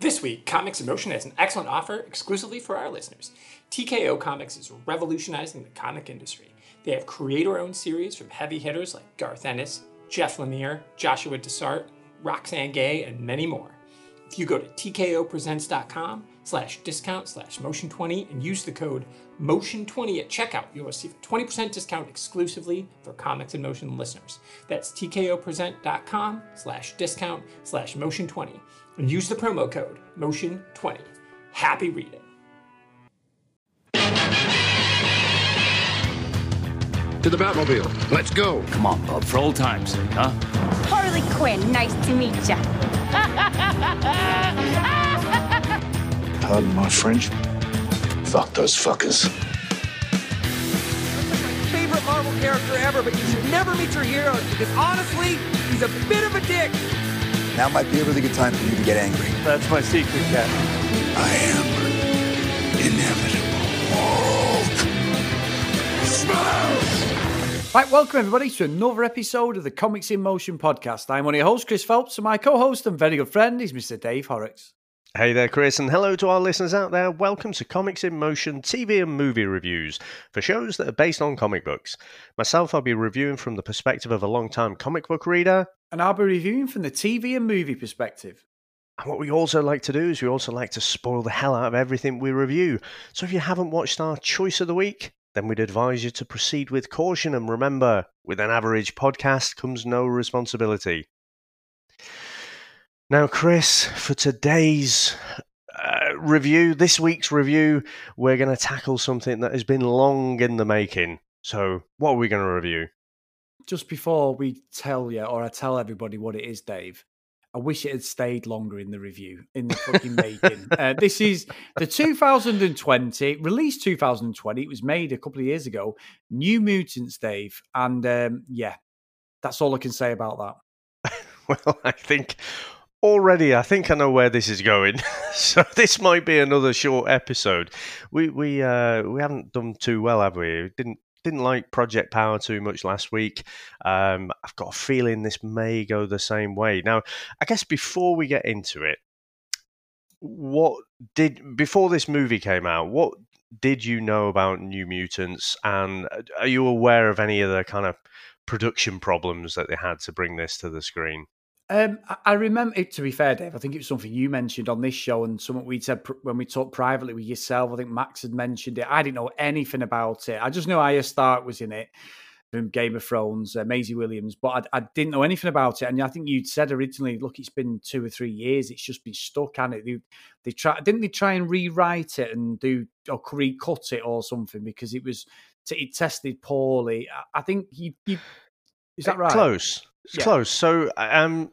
This week, Comics in Motion has an excellent offer exclusively for our listeners. TKO Comics is revolutionizing the comic industry. They have creator owned series from heavy hitters like Garth Ennis, Jeff Lemire, Joshua Dysart, Roxane Gay, and many more. If you go to tkopresents.com slash discount slash motion20 and use the code motion20 at checkout, you'll receive a 20% discount exclusively for Comics in Motion listeners. That's tkopresent.com slash discount slash motion20 and use the promo code motion20. Happy reading. To the Batmobile. Let's go. Come on, Bob, for old times' huh? Harley Quinn, nice to meet ya. Pardon my French. Fuck those fuckers. favorite Marvel character ever, but you should never meet your heroes because honestly, he's a bit of a dick. Now might be a really good time for you to get angry. That's my secret, Cat. I am inevitable. Smash! Right, welcome everybody to another episode of the Comics in Motion podcast. I'm one of your hosts, Chris Phelps, and my co-host and very good friend is Mr. Dave Horrocks. Hey there, Chris, and hello to our listeners out there. Welcome to Comics in Motion TV and movie reviews for shows that are based on comic books. Myself, I'll be reviewing from the perspective of a long-time comic book reader. And I'll be reviewing from the TV and movie perspective. And what we also like to do is we also like to spoil the hell out of everything we review. So if you haven't watched our choice of the week, then we'd advise you to proceed with caution. And remember, with an average podcast comes no responsibility. Now, Chris, for today's uh, review, this week's review, we're going to tackle something that has been long in the making. So, what are we going to review? Just before we tell you, or I tell everybody what it is, Dave, I wish it had stayed longer in the review, in the fucking making. Uh, this is the 2020, released 2020. It was made a couple of years ago. New Mutants, Dave. And um, yeah, that's all I can say about that. Well, I think already I think I know where this is going. so this might be another short episode. We we uh we haven't done too well, have we? didn't didn't like Project Power too much last week. Um, I've got a feeling this may go the same way. Now, I guess before we get into it, what did before this movie came out? What did you know about New Mutants, and uh, are you aware of any of the kind of production problems that they had to bring this to the screen? Um, I- remember. To be fair, Dave, I think it was something you mentioned on this show, and something we said pr- when we talked privately with yourself. I think Max had mentioned it. I didn't know anything about it. I just knew Arya Stark was in it from Game of Thrones, uh, Maisie Williams, but I, I didn't know anything about it. And I think you'd said originally, look, it's been two or three years. It's just been stuck, and it they, they try didn't they try and rewrite it and do or recut it or something because it was it tested poorly. I, I think you, you is that right? Close. It's Yeah. close. So um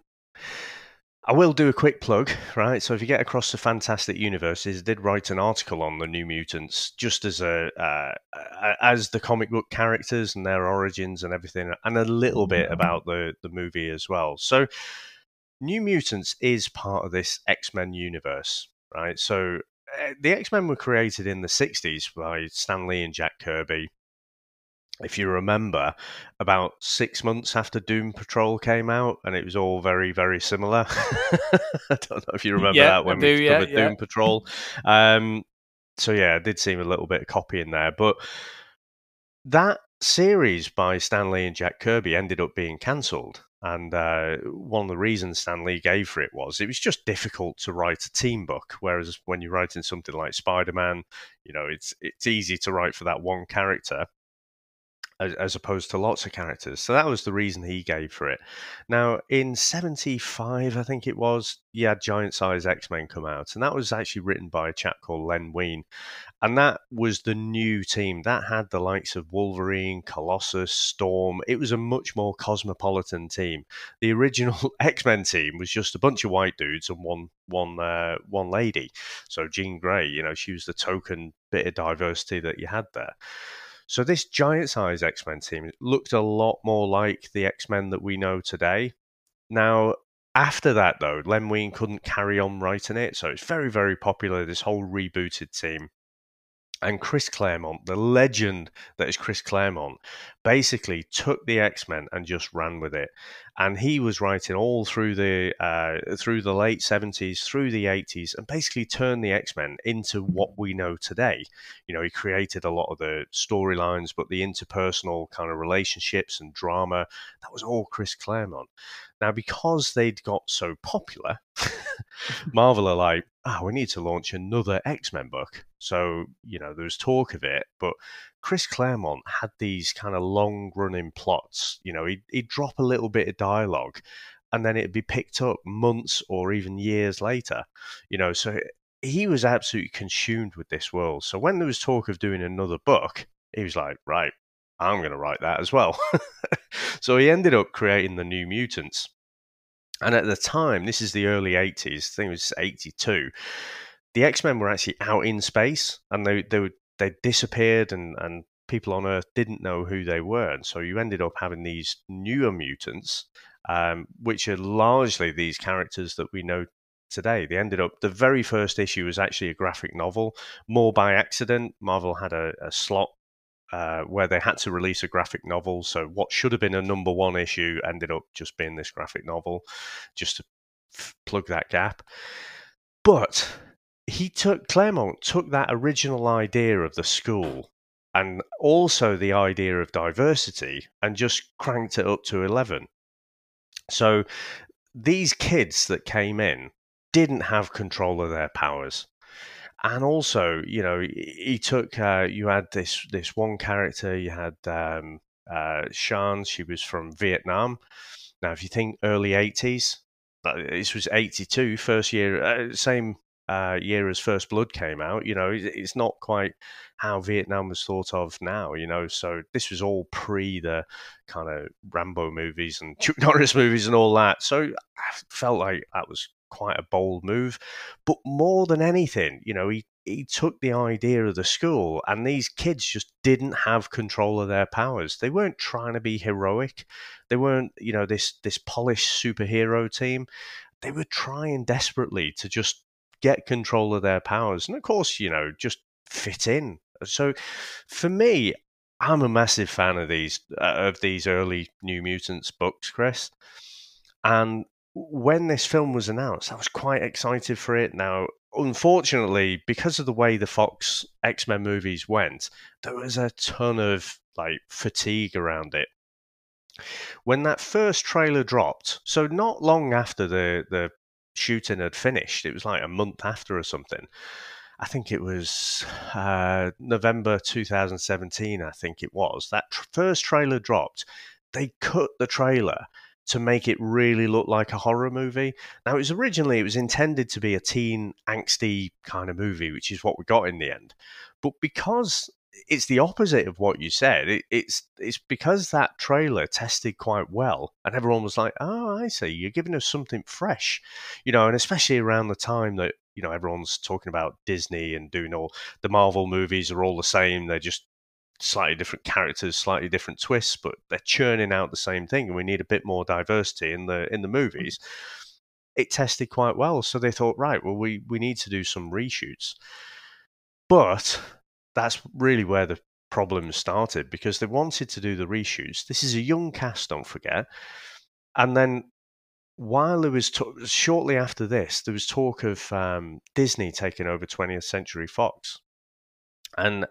I will do a quick plug, right? So if you get across the Fantastic Universes, I did write an article on the New Mutants, just as a uh, as the comic book characters and their origins and everything, and a little bit about the the movie as well. So New Mutants is part of this X Men universe, right? So uh, the X Men were created in the '60s by Stan Lee and Jack Kirby if you remember, about six months after Doom Patrol came out, and it was all very, very similar. I don't know if you remember Yeah, that when do, we yeah, covered yeah. Doom Patrol. Um, so yeah, it did seem a little bit of copying there, but that series by Stan Lee and Jack Kirby ended up being cancelled. And uh, one of the reasons Stan Lee gave for it was it was just difficult to write a team book. Whereas when you're writing something like Spider Man, you know, it's it's easy to write for that one character as, as opposed to lots of characters. So that was the reason he gave for it. Now, in 75, I think it was, you had Giant Size X Men come out, and that was actually written by a chap called Len Wein. And that was the new team. That had the likes of Wolverine, Colossus, Storm. It was a much more cosmopolitan team. The original X Men team was just a bunch of white dudes and one one uh, one lady. So Jean Grey, you know, she was the token bit of diversity that you had there. So this giant size X Men team looked a lot more like the X Men that we know today. Now, after that though, Len Wein couldn't carry on writing it, so it's very, very popular. This whole rebooted team. And Chris Claremont, the legend that is Chris Claremont, basically took the X Men and just ran with it. And he was writing all through the uh, through the late seventies, through the eighties, and basically turned the X Men into what we know today. You know, he created a lot of the storylines, but the interpersonal kind of relationships and drama that was all Chris Claremont. Now, because they'd got so popular, Marvel are like, ah, oh, we need to launch another X Men book. So, you know, there was talk of it, but Chris Claremont had these kind of long running plots. You know, he'd, he'd drop a little bit of dialogue and then it'd be picked up months or even years later. You know, so he was absolutely consumed with this world. So when there was talk of doing another book, he was like, right, I'm going to write that as well. so he ended up creating the New Mutants. And at the time, this is the early 80s, I think it was 82, the X Men were actually out in space and they, they, they disappeared and, and people on Earth didn't know who they were. And so you ended up having these newer mutants, um, which are largely these characters that we know today. They ended up, the very first issue was actually a graphic novel, more by accident. Marvel had a, a slot uh, where they had to release a graphic novel. So what should have been a number one issue ended up just being this graphic novel, just to f- plug that gap. But he took Claremont took that original idea of the school and also the idea of diversity and just cranked it up to 11 so these kids that came in didn't have control of their powers and also, you know, he took. Uh, you had this this one character. You had um, uh, Xi'an. She was from Vietnam. Now, if you think early eighties, this was 82, first year, uh, same uh, year as First Blood came out. You know, it's not quite how Vietnam was thought of now. You know, so this was all pre the kind of Rambo movies and Chuck Norris movies and all that. So I felt like that was quite a bold move. But more than anything, you know, he, he took the idea of the school, and these kids just didn't have control of their powers. They weren't trying to be heroic. They weren't, you know, this this polished superhero team. They were trying desperately to just get control of their powers, and of course, you know, just fit in. So, for me, I'm a massive fan of these uh, of these early New Mutants books, Chris. And when this film was announced, I was quite excited for it. Now, unfortunately, because of the way the Fox X Men movies went, there was a ton of like fatigue around it. When that first trailer dropped, so not long after the the shooting had finished, it was like a month after or something. I think it was uh, November 2017. I think it was that tr- first trailer dropped. They cut the trailer to make it really look like a horror movie. Now, it was originally it was intended to be a teen angsty kind of movie, which is what we got in the end. But because it's the opposite of what you said, it, it's it's because that trailer tested quite well, and everyone was like, "Oh, I see, you're giving us something fresh," you know, and especially around the time that you know everyone's talking about Disney and doing all the Marvel movies are all the same. They're just slightly different characters, slightly different twists, but they're churning out the same thing, and we need a bit more diversity in the in the mm. movies. It tested quite well, so they thought, right, well, we we need to do some reshoots. But that's really where the problem started because they wanted to do the reshoots. This is a young cast, don't forget, and then while there was t- shortly after this, there was talk of um, Disney taking over 20th Century Fox, and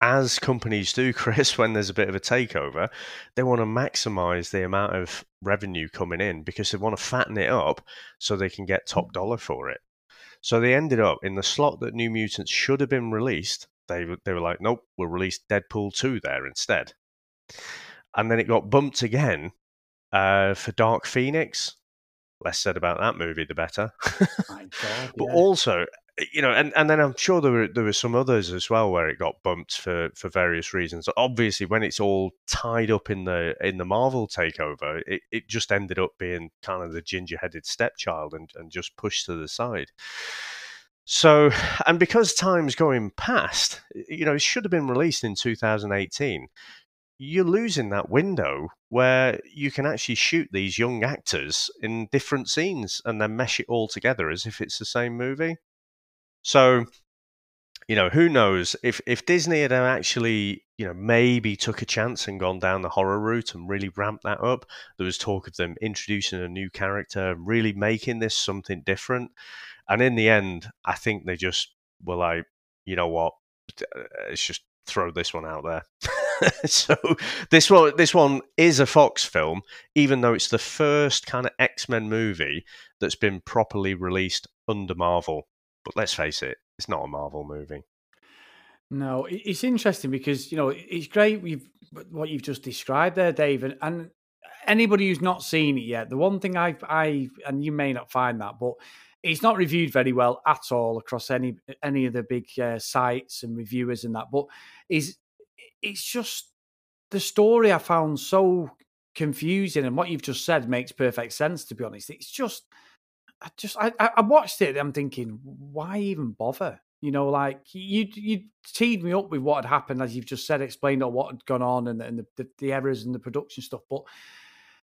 as companies do, Chris, when there's a bit of a takeover, they want to maximize the amount of revenue coming in because they want to fatten it up so they can get top dollar for it. So they ended up in the slot that New Mutants should have been released. They they were like, nope, we'll release Deadpool two there instead. And then it got bumped again uh, for Dark Phoenix. Less said about that movie, the better. God, but yeah. also, you know, and, and then I'm sure there were there were some others as well where it got bumped for, for various reasons. Obviously, when it's all tied up in the in the Marvel takeover, it, it just ended up being kind of the ginger headed stepchild and, and just pushed to the side. So, and because time's going past, you know, it should have been released in 2018. You're losing that window where you can actually shoot these young actors in different scenes and then mesh it all together as if it's the same movie. So you know, who knows if if Disney had actually, you know, maybe took a chance and gone down the horror route and really ramped that up. There was talk of them introducing a new character really making this something different. And in the end, I think they just were like, you know what, uh, let's just throw this one out there. so this one this one is a Fox film, even though it's the first kind of X Men movie that's been properly released under Marvel. But let's face it, it's not a Marvel movie. No, it's interesting because you know it's great. We've what you've just described there, David, and anybody who's not seen it yet. The one thing I, I, and you may not find that, but it's not reviewed very well at all across any any of the big uh, sites and reviewers and that. But is it's just the story I found so confusing, and what you've just said makes perfect sense. To be honest, it's just I just I, I watched it. I'm thinking, why even bother? You know, like you you teed me up with what had happened, as you've just said, explained all what had gone on and, and the, the, the errors and the production stuff. But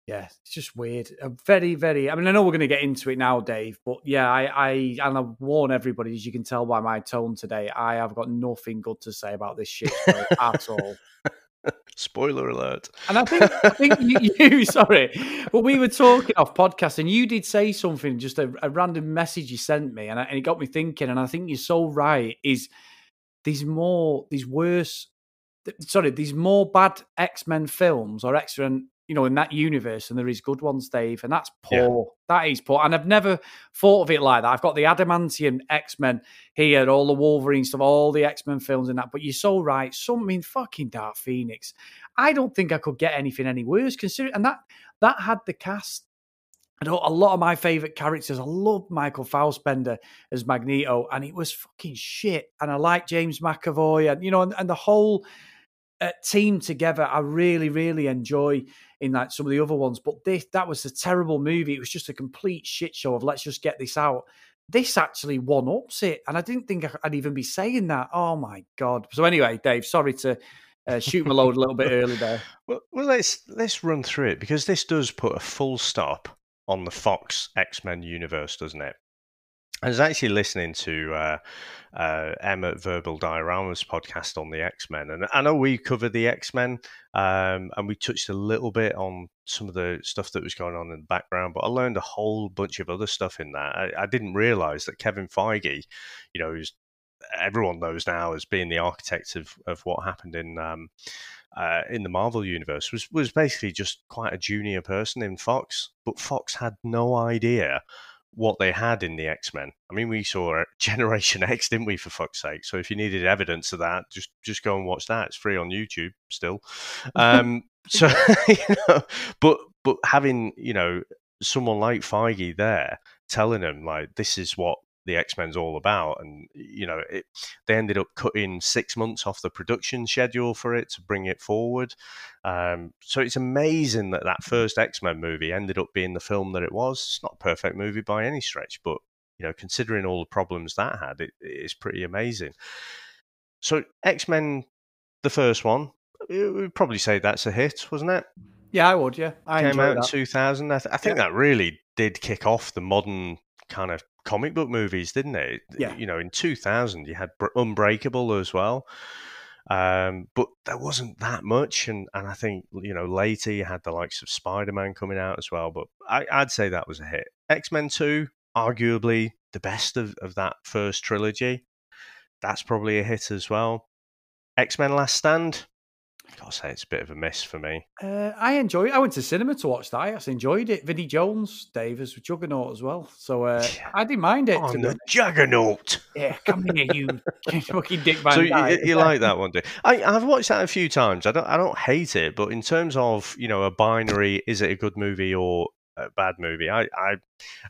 yeah, it's just weird. A very, very. I mean, I know we're going to get into it now, Dave, but yeah, I, I and I warn everybody, as you can tell by my tone today, I have got nothing good to say about this shit at all. Spoiler alert! And I think, I think you, you, sorry, but we were talking off podcast, and you did say something, just a, a random message you sent me, and, I, and it got me thinking. And I think you're so right. Is these more, these worse, sorry, these more bad X Men films or X Men you know, in that universe, and there is good ones, Dave, and that's poor. Yeah. That is poor. And I've never thought of it like that. I've got the Adamantium X Men here, all the Wolverine stuff, all the X Men films and that. But you're so right. Something fucking Dark Phoenix. I don't think I could get anything any worse. Considering, and that that had the cast. I know a lot of my favorite characters. I love Michael Fassbender as Magneto, and it was fucking shit. And I like James McAvoy, and you know, and, and the whole team together. I really, really enjoy in like some of the other ones. But this that was a terrible movie. It was just a complete shit show of let's just get this out. This actually one ups it, and I didn't think I'd even be saying that. Oh my god! So anyway, Dave, sorry to uh, shoot my load a little bit early there. Well, well, let's let's run through it because this does put a full stop on the Fox X Men universe, doesn't it? I was actually listening to uh, uh, Emma Verbal Diorama's podcast on the X Men, and I know we covered the X Men, um, and we touched a little bit on some of the stuff that was going on in the background, but I learned a whole bunch of other stuff in that. I, I didn't realize that Kevin Feige, you know, who's everyone knows now as being the architect of, of what happened in um, uh, in the Marvel universe, was was basically just quite a junior person in Fox, but Fox had no idea what they had in the X Men. I mean, we saw Generation X, didn't we? For fuck's sake! So if you needed evidence of that, just just go and watch that. It's free on YouTube still. Um, so you know, but but having you know someone like Feige there telling them like this is what the X Men's all about. And you know, it, they ended up cutting six months off the production schedule for it to bring it forward. Um, so it's amazing that that first X Men movie ended up being the film that it was. It's not a perfect movie by any stretch, but you know, considering all the problems that had, it is pretty amazing. So X Men, the first one, we'd probably say that's a hit, wasn't it? Yeah, I would. Yeah, I came out that. in 2000. I, th- I think yeah. that really did kick off the modern kind of comic book movies, didn't it? Yeah. You know, in 2000, you had Unbreakable as well. Um, but there wasn't that much. And, and I think, you know, later you had the likes of Spider Man coming out as well. But I, would say that was a hit. X Men 2, arguably the best of, of that first trilogy. That's probably a hit as well. X Men Last Stand, I've got to say, it's a bit of a miss for me. Uh, I enjoyed. it. I went to cinema to watch that. I actually enjoyed it. Vinnie Jones, Dave, is Juggernaut as well. So uh, I didn't mind it. On the Juggernaut. Yeah, come here, you fucking dick man. So you, you, like that one, do I, I've watched that a few times. I don't, I don't hate it, but in terms of you know a binary, is it a good movie or a bad movie? I, I,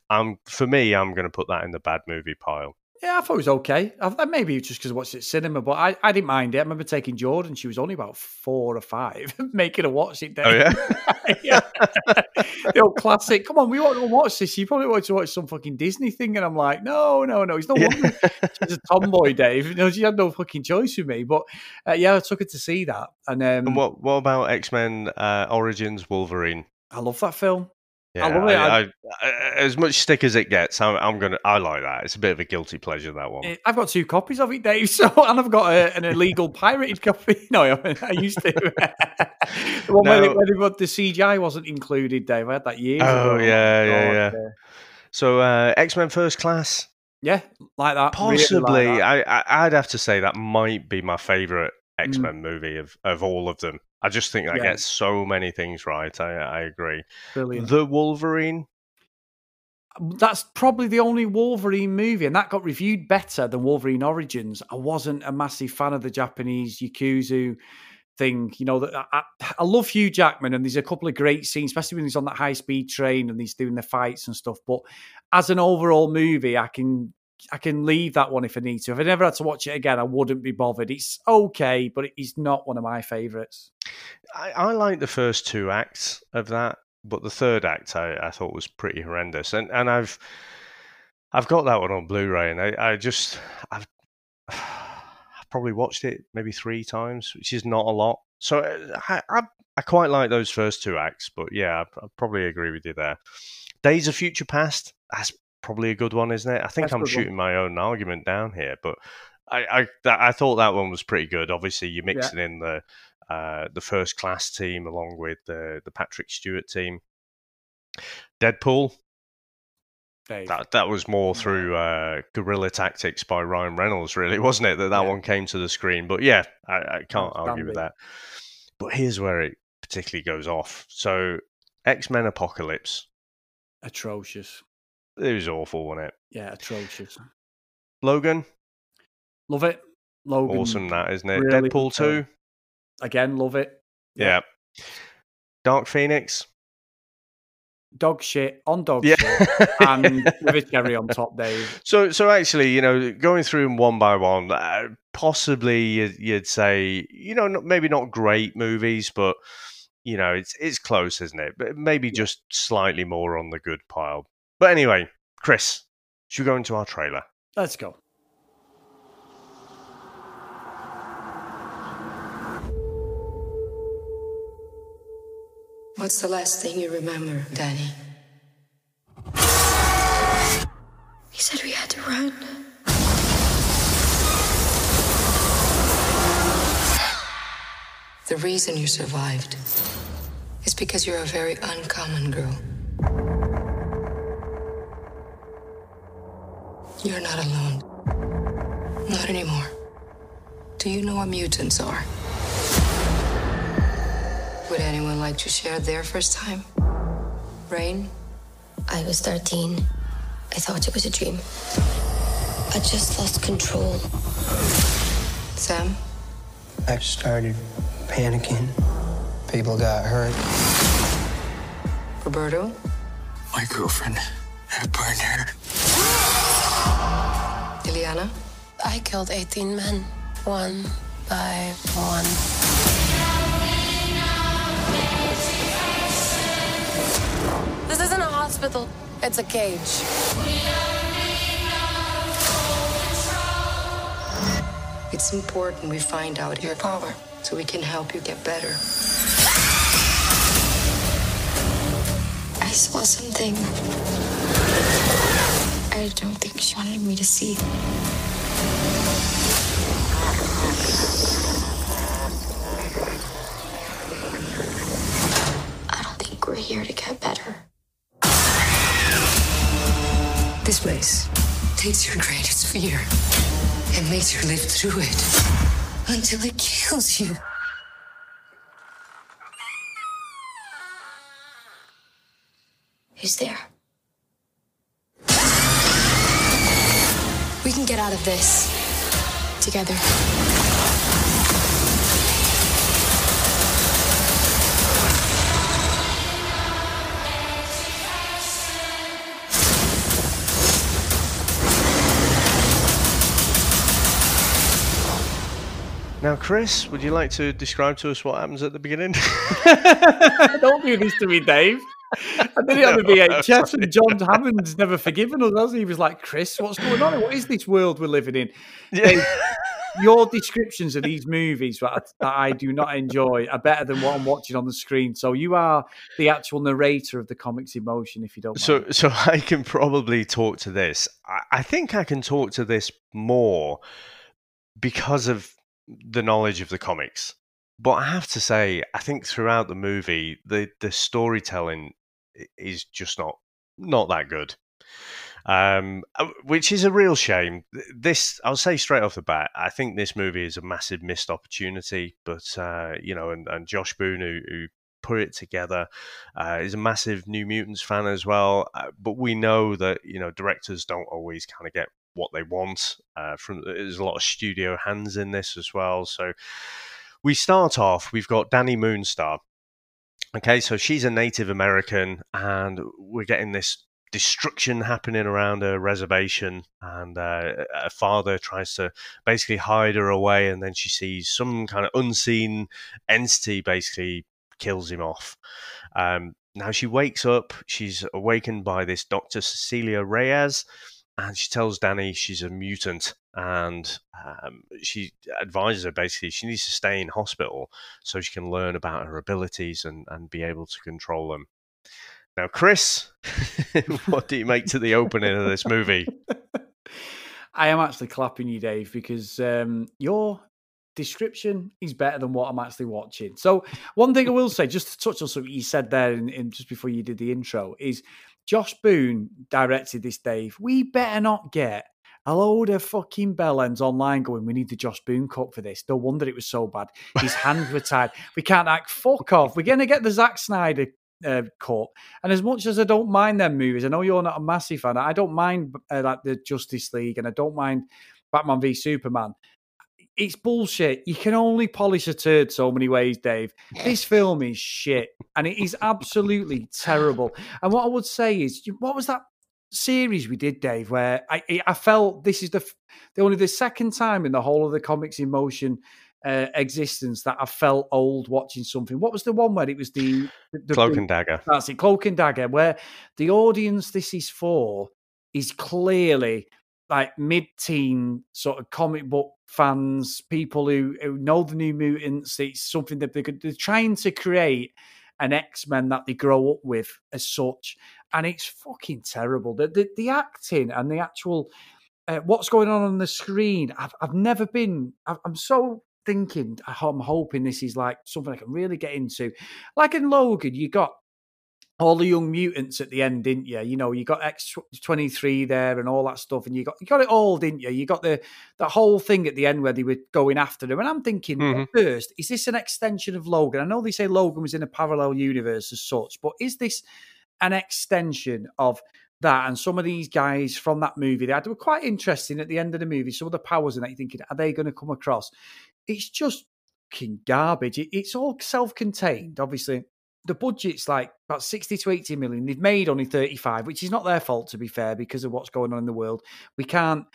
I'm for me, I'm going to put that in the bad movie pile. Yeah, I thought it was okay. I, maybe just because I watched it cinema, but I, I didn't mind it. I remember taking Jordan; she was only about four or five, making her watch it. Oh yeah, yeah. the old classic. Come on, we want to watch this. You probably want to watch some fucking Disney thing, and I'm like, no, no, no. He's no yeah. She's a tomboy, Dave. You know, she had no fucking choice with me. But uh, yeah, I took her to see that. And, um, and what what about X Men uh, Origins Wolverine? I love that film. Yeah. I, I- I- as much stick as it gets, I'm, I'm gonna. I like that. It's a bit of a guilty pleasure that one. Eh, I've got two copies of it, Dave. So, and I've got a, an illegal pirated copy. No, I used to. the one where, No. where got the CGI wasn't included, Dave. I had that years Oh ago. yeah, yeah, God, yeah. So uh, X Men First Class, yeah, like that. really like possibly. that. I, I I'd have to say that might be my favorite Mm. X Men movie of of all of them. I just think that Yeah. gets so many things right. I I agree. Brilliant. The Wolverine. Um, that's probably the only Wolverine movie, and that got reviewed better than Wolverine Origins. I wasn't a massive fan of the Japanese Yakuza thing. You know, that I, I- I love Hugh Jackman, and there's a couple of great scenes, especially when he's on that high speed train and he's doing the fights and stuff. But as an overall movie, I can I can leave that one if I need to. If I never had to watch it again, I wouldn't be bothered. It's okay, but it's not one of my favourites. I, I like the first two acts of that, but the third act I, I thought was pretty horrendous. And and I've I've got that one on Blu-ray, and I, I just I've I've probably watched it maybe three times, which is not a lot. So uh, I I, I quite like those first two acts, but yeah, I, I probably agree with you there. Days of Future Past, that's probably a good one, isn't it? I think That's I'm good one. shooting my own argument down here, but I I, that, I thought that one was pretty good. Obviously, you're mixing in the uh, the first class team along with the the Patrick Stewart team. Deadpool, Dave. that that was more through uh, guerrilla tactics by Ryan Reynolds, really, wasn't it? That that Yeah. one came to the screen. But yeah, I, I can't argue with that. But here's where it particularly goes off. So X Men Apocalypse, atrocious. It was awful, wasn't it? Yeah, atrocious. Logan, Love it. Logan. awesome that, isn't it? really Deadpool good film. two, Again, love it. yeah. Dark Phoenix, Dog shit on dog yeah. shit. and with a cherry on top, Dave. So, so actually, you know, going through them one by one, uh, possibly you'd, you'd say, you know, not, maybe not great movies, but you know, it's it's close, isn't it? But maybe just slightly more on the good pile. But anyway, Chris, should we go into our trailer? Let's go. What's the last thing you remember, Danny? He said we had to run. The reason you survived is because you're a very uncommon girl. You're not alone. Not anymore. Do you know what mutants are? Would anyone like to share their first time? Rain? I was 13. I thought it was a dream. I just lost control. Sam? I started panicking. People got hurt. Roberto? My girlfriend. I burned her. I killed 18 men, one by one. This isn't a hospital, it's a cage. It's important we find out your power so we can help you get better. I saw something. I don't think she wanted me to see. I don't think we're here to get better. This place takes your greatest fear and makes you live through it until it kills you. Who's there? We can get out of this together. Now, Chris, would you like to describe to us what happens at the beginning? Don't do this to me, Dave. I did it on the VHS, and John Hammond's never forgiven us, has he? He was like, Chris, what's going on? What is this world we're living in? Dave, your descriptions of these movies that, that I do not enjoy are better than what I'm watching on the screen. So you are the actual narrator of the Comics in Motion, if you don't. So, mind. so I can probably talk to this. I, I think I can talk to this more because of the knowledge of the comics. But I have to say, I think throughout the movie, the the storytelling is just not not that good um, uh, which is a real shame. This, I'll say straight off the bat, I think this movie is a massive missed opportunity. But uh, you know, and, and Josh Boone, who, who put it together, uh, is a massive New Mutants fan as well. Uh, but we know that you know directors don't always kind of get what they want. Uh, from there's a lot of studio hands in this as well. So we start off. We've got Danny Moonstar. Okay, so she's a Native American, and we're getting this destruction happening around a reservation, and uh, a father tries to basically hide her away, and then she sees some kind of unseen entity basically kills him off. Um, now she wakes up, she's awakened by this Dr. Cecilia Reyes, and she tells Danny she's a mutant, and um, she advises her basically she needs to stay in hospital so she can learn about her abilities and, and be able to control them. Now, Chris, what do you make to the opening of this movie? I am actually clapping you, Dave, because um, your description is better than what I'm actually watching. So, one thing I will say, just to touch on something you said there, in, in, just before you did the intro, is Josh Boone directed this. Dave, we better not get a load of fucking bellends online going, we need the Josh Boone cut for this. No wonder it was so bad. His hands were tied. We can't act. Fuck off. We're going to get the Zack Snyder uh, cut. And as much as I don't mind them movies, I know you're not a massive fan. I don't mind uh, like the Justice League, and I don't mind Batman v Superman. It's bullshit. You can only polish a turd so many ways, Dave. This film is shit, and it is absolutely terrible. And what I would say is, what was that series we did, Dave, where I I felt this is the the only the second time in the whole of the comics in motion uh, existence that I felt old watching something. What was the one where it was the, the Cloak the, and Dagger? That's it, Cloak and Dagger, where the audience this is for is clearly like mid-teen sort of comic book fans, people who, who know the New Mutants. It's something that they could, they're trying to create an X Men that they grow up with as such, and it's fucking terrible. The the, the acting and the actual. Uh, what's going on on the screen? I've, I've never been. i I'm so thinking, I'm hoping this is like something I can really get into. Like in Logan, you got all the young mutants at the end, didn't you? You know, you got X twenty three there and all that stuff, and you got you got it all, didn't you? You got the the whole thing at the end where they were going after them. And I'm thinking, mm-hmm. first, is this an extension of Logan? I know they say Logan was in a parallel universe as such, but is this an extension of that and some of these guys from that movie they were quite interesting at the end of the movie some of the powers and that you're thinking are they going to come across it's just fucking garbage. It, it's all self-contained. Obviously, the budget's like about 60 to 80 million. They've made only 35, which is not their fault, to be fair, because of what's going on in the world. We can't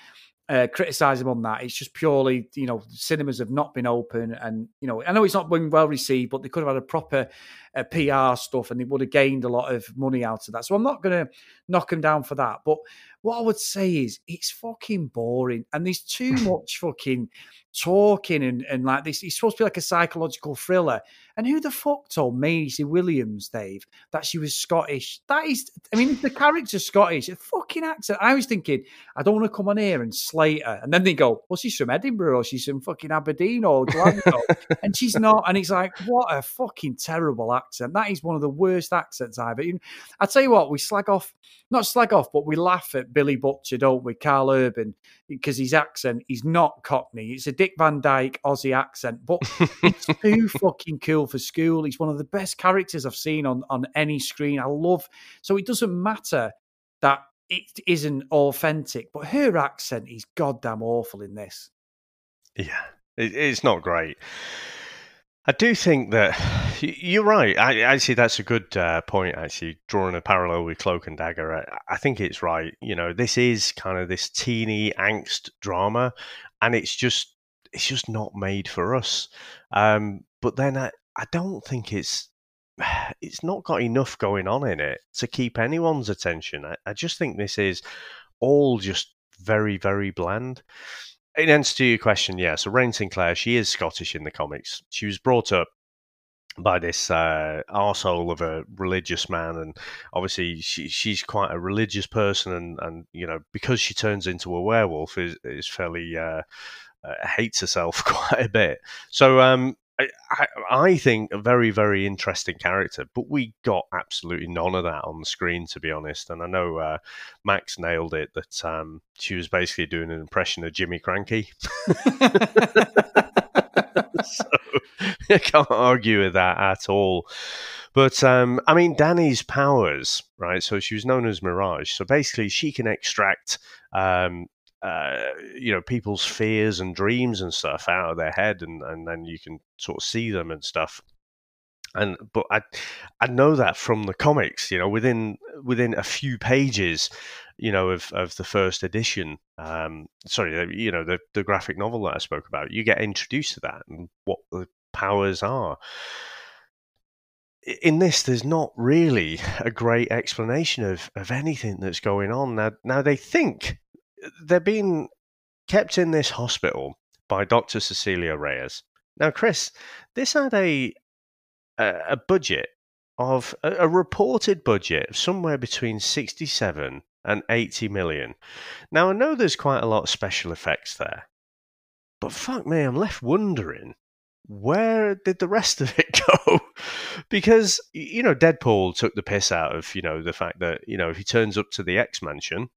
uh, criticize him on that. It's just purely, you know, cinemas have not been open, and you know, I know it's not been well received, but they could have had a proper uh, PR stuff, and they would have gained a lot of money out of that. So I'm not going to knock him down for that. But what I would say is, it's fucking boring, and there's too much fucking talking and, and like this. It's supposed to be like a psychological thriller. And who the fuck told Maisie Williams, Dave, that she was Scottish? That is, I mean, the character's Scottish, a fucking accent. I was thinking, I don't want to come on here and slate her. And then they go, well, she's from Edinburgh or she's from fucking Aberdeen or Glasgow. and she's not. And it's like, what a fucking terrible accent. That is one of the worst accents I've ever. I tell you what, we slag off, not slag off, but we laugh at Billy Butcher, don't we? Karl Urban, because his accent is not Cockney. It's a Dick Van Dyke Aussie accent, but it's too fucking cool for school. He's one of the best characters I've seen on, on any screen. I love, so it doesn't matter that it isn't authentic, but her accent is goddamn awful in this. Yeah, it, it's not great. I do think that you're right. I, actually, that's a good uh, point. Actually, drawing a parallel with Cloak and Dagger, I, I, think it's right. You know, this is kind of this teeny angst drama, and it's just it's just not made for us. Um, but then I, I don't think it's it's not got enough going on in it to keep anyone's attention. I, I just think this is all just very very bland. in answer to your question, yeah. So Rain Sinclair, she is Scottish in the comics. She was brought up by this uh, arsehole of a religious man, and obviously she, she's quite a religious person, and, and you know because she turns into a werewolf is is fairly uh, hates herself quite a bit. So um, I, I, think a very, very interesting character, but we got absolutely none of that on the screen, to be honest. And I know uh, Max nailed it that um, she was basically doing an impression of Jimmy Krankie. so I can't argue with that at all. But um, I mean, Danny's powers, right? So she was known as Mirage. So basically, she can extract um, uh, you know people's fears and dreams and stuff out of their head, and and then you can sort of see them and stuff. And but I I know that from the comics, you know, within within a few pages, you know, of, of the first edition. Um, sorry, you know, the the graphic novel that I spoke about. You get introduced to that and what the powers are in this, there's not really a great explanation of, of anything that's going on. Now, now they think they're being kept in this hospital by Dr. Cecilia Reyes. Now, Chris, this had a a, budget of a, reported budget of somewhere between 67 and 80 million. Now, I know there's quite a lot of special effects there, but fuck me, I'm left wondering where did the rest of it go? because you know, Deadpool took the piss out of you know the fact that you know if he turns up to the X Mansion,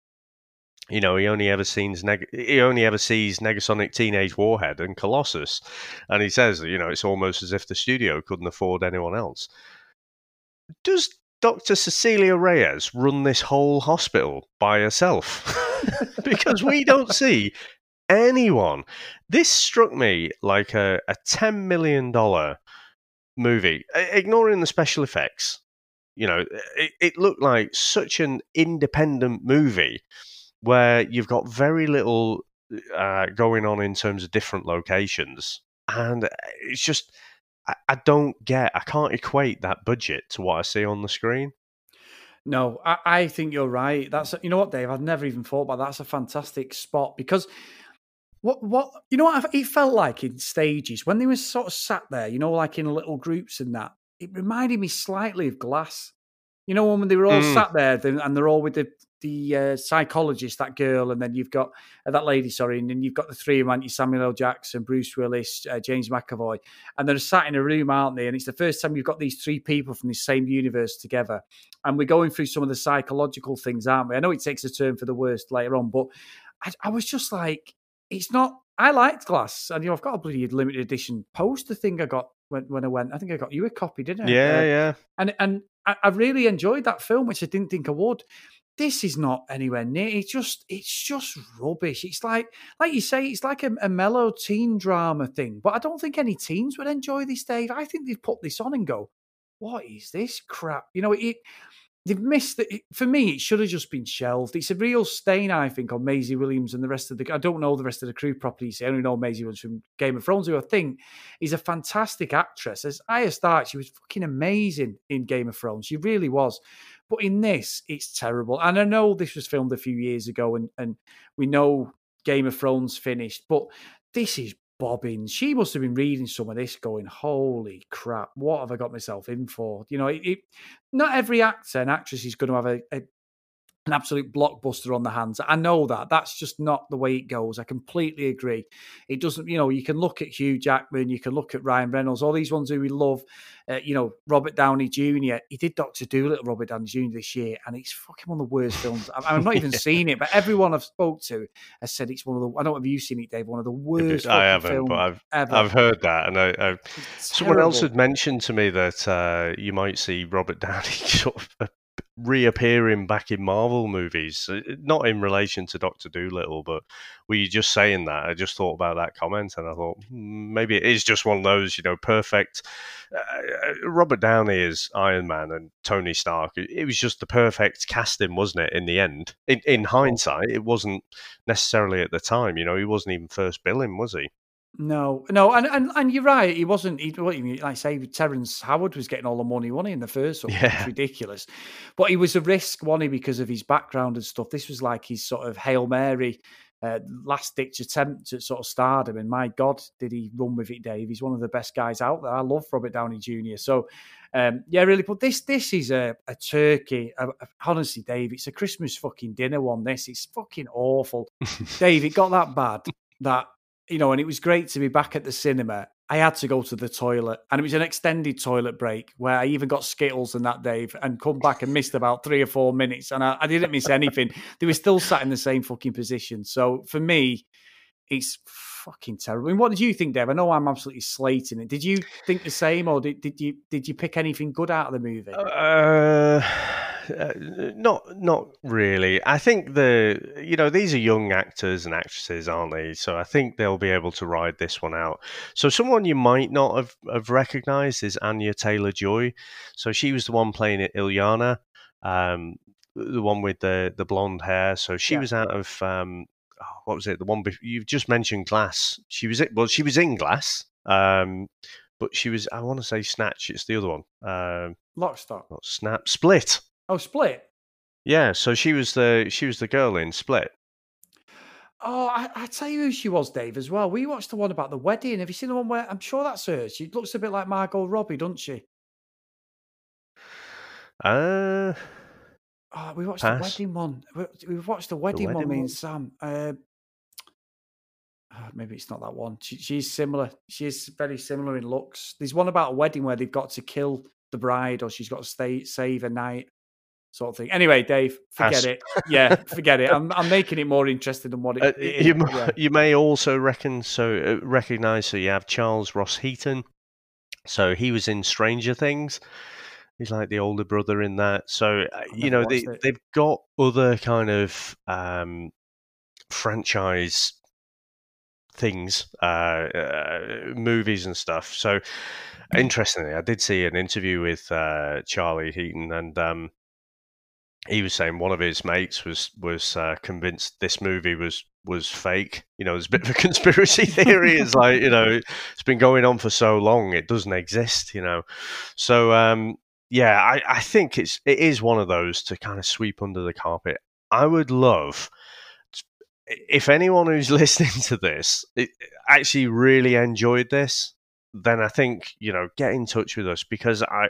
you know, he only ever sees neg- he only ever sees Negasonic Teenage Warhead and Colossus, and he says, you know, it's almost as if the studio couldn't afford anyone else. Does Dr. Cecilia Reyes run this whole hospital by herself? because we don't see anyone. This struck me like a, a ten million dollar movie, ignoring the special effects. You know, it, it looked like such an independent movie where you've got very little uh, going on in terms of different locations, and uh, it's just I, I don't get, I can't equate that budget to what I see on the screen. No, I, I, think you're right. That's you know what, Dave. I've never even thought about that. that's a fantastic spot because what what you know what it felt like in stages when they were sort of sat there, you know, like in little groups and that. It reminded me slightly of Glass. You know, when they were all mm. sat there and they're all with the the uh, psychologist, that girl, and then you've got uh, that lady, sorry, and then you've got the three of them, you Samuel L. Jackson, Bruce Willis, uh, James McAvoy, and they're sat in a room, aren't they? And it's the first time you've got these three people from the same universe together, and we're going through some of the psychological things, aren't we? I know it takes a turn for the worst later on, but I, I was just like, it's not. I liked Glass, and you know, I've got a bloody limited edition poster thing I got when, when I went. I think I got you a copy, didn't I? Yeah, uh, yeah. And and I, I really enjoyed that film, which I didn't think I would this is not anywhere near. It's just, it's just rubbish. It's like, like you say, it's like a, a, mellow teen drama thing. But I don't think any teens would enjoy this, Dave. I think they'd put this on and go, "What is this crap?" You know, it they've missed it. For me, it should have just been shelved. It's a real stain, I think, on Maisie Williams and the rest of the. I don't know the rest of the crew properly. I only know Maisie Williams from Game of Thrones, who I think is a fantastic actress. As Arya Stark, she was fucking amazing in Game of Thrones. She really was. But in this, it's terrible. And I know this was filmed a few years ago, and and we know Game of Thrones finished, but this is bobbins. She must have been reading some of this, going, "Holy crap, what have I got myself in for?" You know, it, it, not every actor and actress is going to have a, a an absolute blockbuster on the hands. I know that. That's just not the way it goes. I completely agree. It doesn't, you know, you can look at Hugh Jackman, you can look at Ryan Reynolds, all these ones who we love. Uh, you know, Robert Downey Jr. He did Doctor Dolittle, Robert Downey Jr. this year, and it's fucking one of the worst films. I, am not even seen it, but everyone I've spoke to has said it's one of the. I don't know if you've seen it, Dave. One of the worst. I haven't, but I've ever. I've heard that, and I, I someone else had mentioned to me that uh, you might see Robert Downey sort of reappearing back in Marvel movies. Uh, not in relation to Doctor Dolittle, but were you just saying that? I just thought about that comment, and I thought hmm, maybe it is just one of those, you know, perfect. Uh, uh, Robert Downey is Iron Man and Tony Stark. It was just the perfect casting, wasn't it? In the end, in, in hindsight, it wasn't necessarily at the time. You know, he wasn't even first billing, was he? No, no, and, and and you're right. He wasn't. He, what you? Like say, Terrence Howard was getting all the money, wasn't he, in the first one? Yeah. It's ridiculous. But he was a risk, wasn't he, because of his background and stuff. This was like his sort of hail mary uh, last ditch attempt at sort of stardom. And my God, did he run with it, Dave? He's one of the best guys out there. I love Robert Downey Jr. So, um, yeah, really. But this this is a, a turkey. Uh, honestly, Dave, it's a Christmas fucking dinner one. This it's fucking awful. Dave, it got that bad that you know, and it was great to be back at the cinema. I had to go to the toilet, and it was an extended toilet break where I even got Skittles in that, Dave, and come back and missed about three or four minutes, and I, I didn't miss anything. they were still sat in the same fucking position. So for me, it's fucking terrible. I mean, what did you think, Dave? I know I'm absolutely slating it. Did you think the same, or did, did you did you pick anything good out of the movie? Uh, uh, not not really. I think the you know these are young actors and actresses, aren't they? So I think they'll be able to ride this one out. So someone you might not have, have recognized is Anya Taylor Joy. So she was the one playing it, Illyana, um, the one with the the blonde hair. So she yeah. was out of um, oh, what was it? The one you've just mentioned, Glass. She was it. Well, she was in Glass. Um, but she was I want to say Snatch. It's the other one. Um, Lock, Stock. Not Snap. Split. Oh, Split. Yeah, so she was the she was the girl in Split. Oh, I, I tell you who she was, Dave, as well. We watched the one about the wedding. Have you seen the one where I'm sure that's her? She looks a bit like Margot Robbie, doesn't she? Uh oh, we watched pass. the wedding one. We, we watched the wedding, wedding one, me and Sam. Uh, oh, maybe it's not that one. She, she's similar. She's very similar in looks. There's one about a wedding where they've got to kill the bride or she's got to stay save a night sort of thing. Anyway, Dave, forget Pass. it. Yeah, forget it. I'm, I'm making it more interesting than what it, Uh, it you, Yeah. you may also reckon so uh, recognize so you have Charles Ross Heaton. So he was in Stranger Things. He's like the older brother in that. So uh, you know they it. they've got other kind of um, franchise things, uh, uh, movies and stuff. So interestingly, I did see an interview with uh, Charlie Heaton, and um, he was saying one of his mates was was uh, convinced this movie was was fake. You know, there's a bit of a conspiracy theory. It's like you know, it's been going on for so long, it doesn't exist. You know, so um, yeah, I, I think it's it is one of those to kind of sweep under the carpet. I would love if anyone who's listening to this actually really enjoyed this then I think you know get in touch with us because I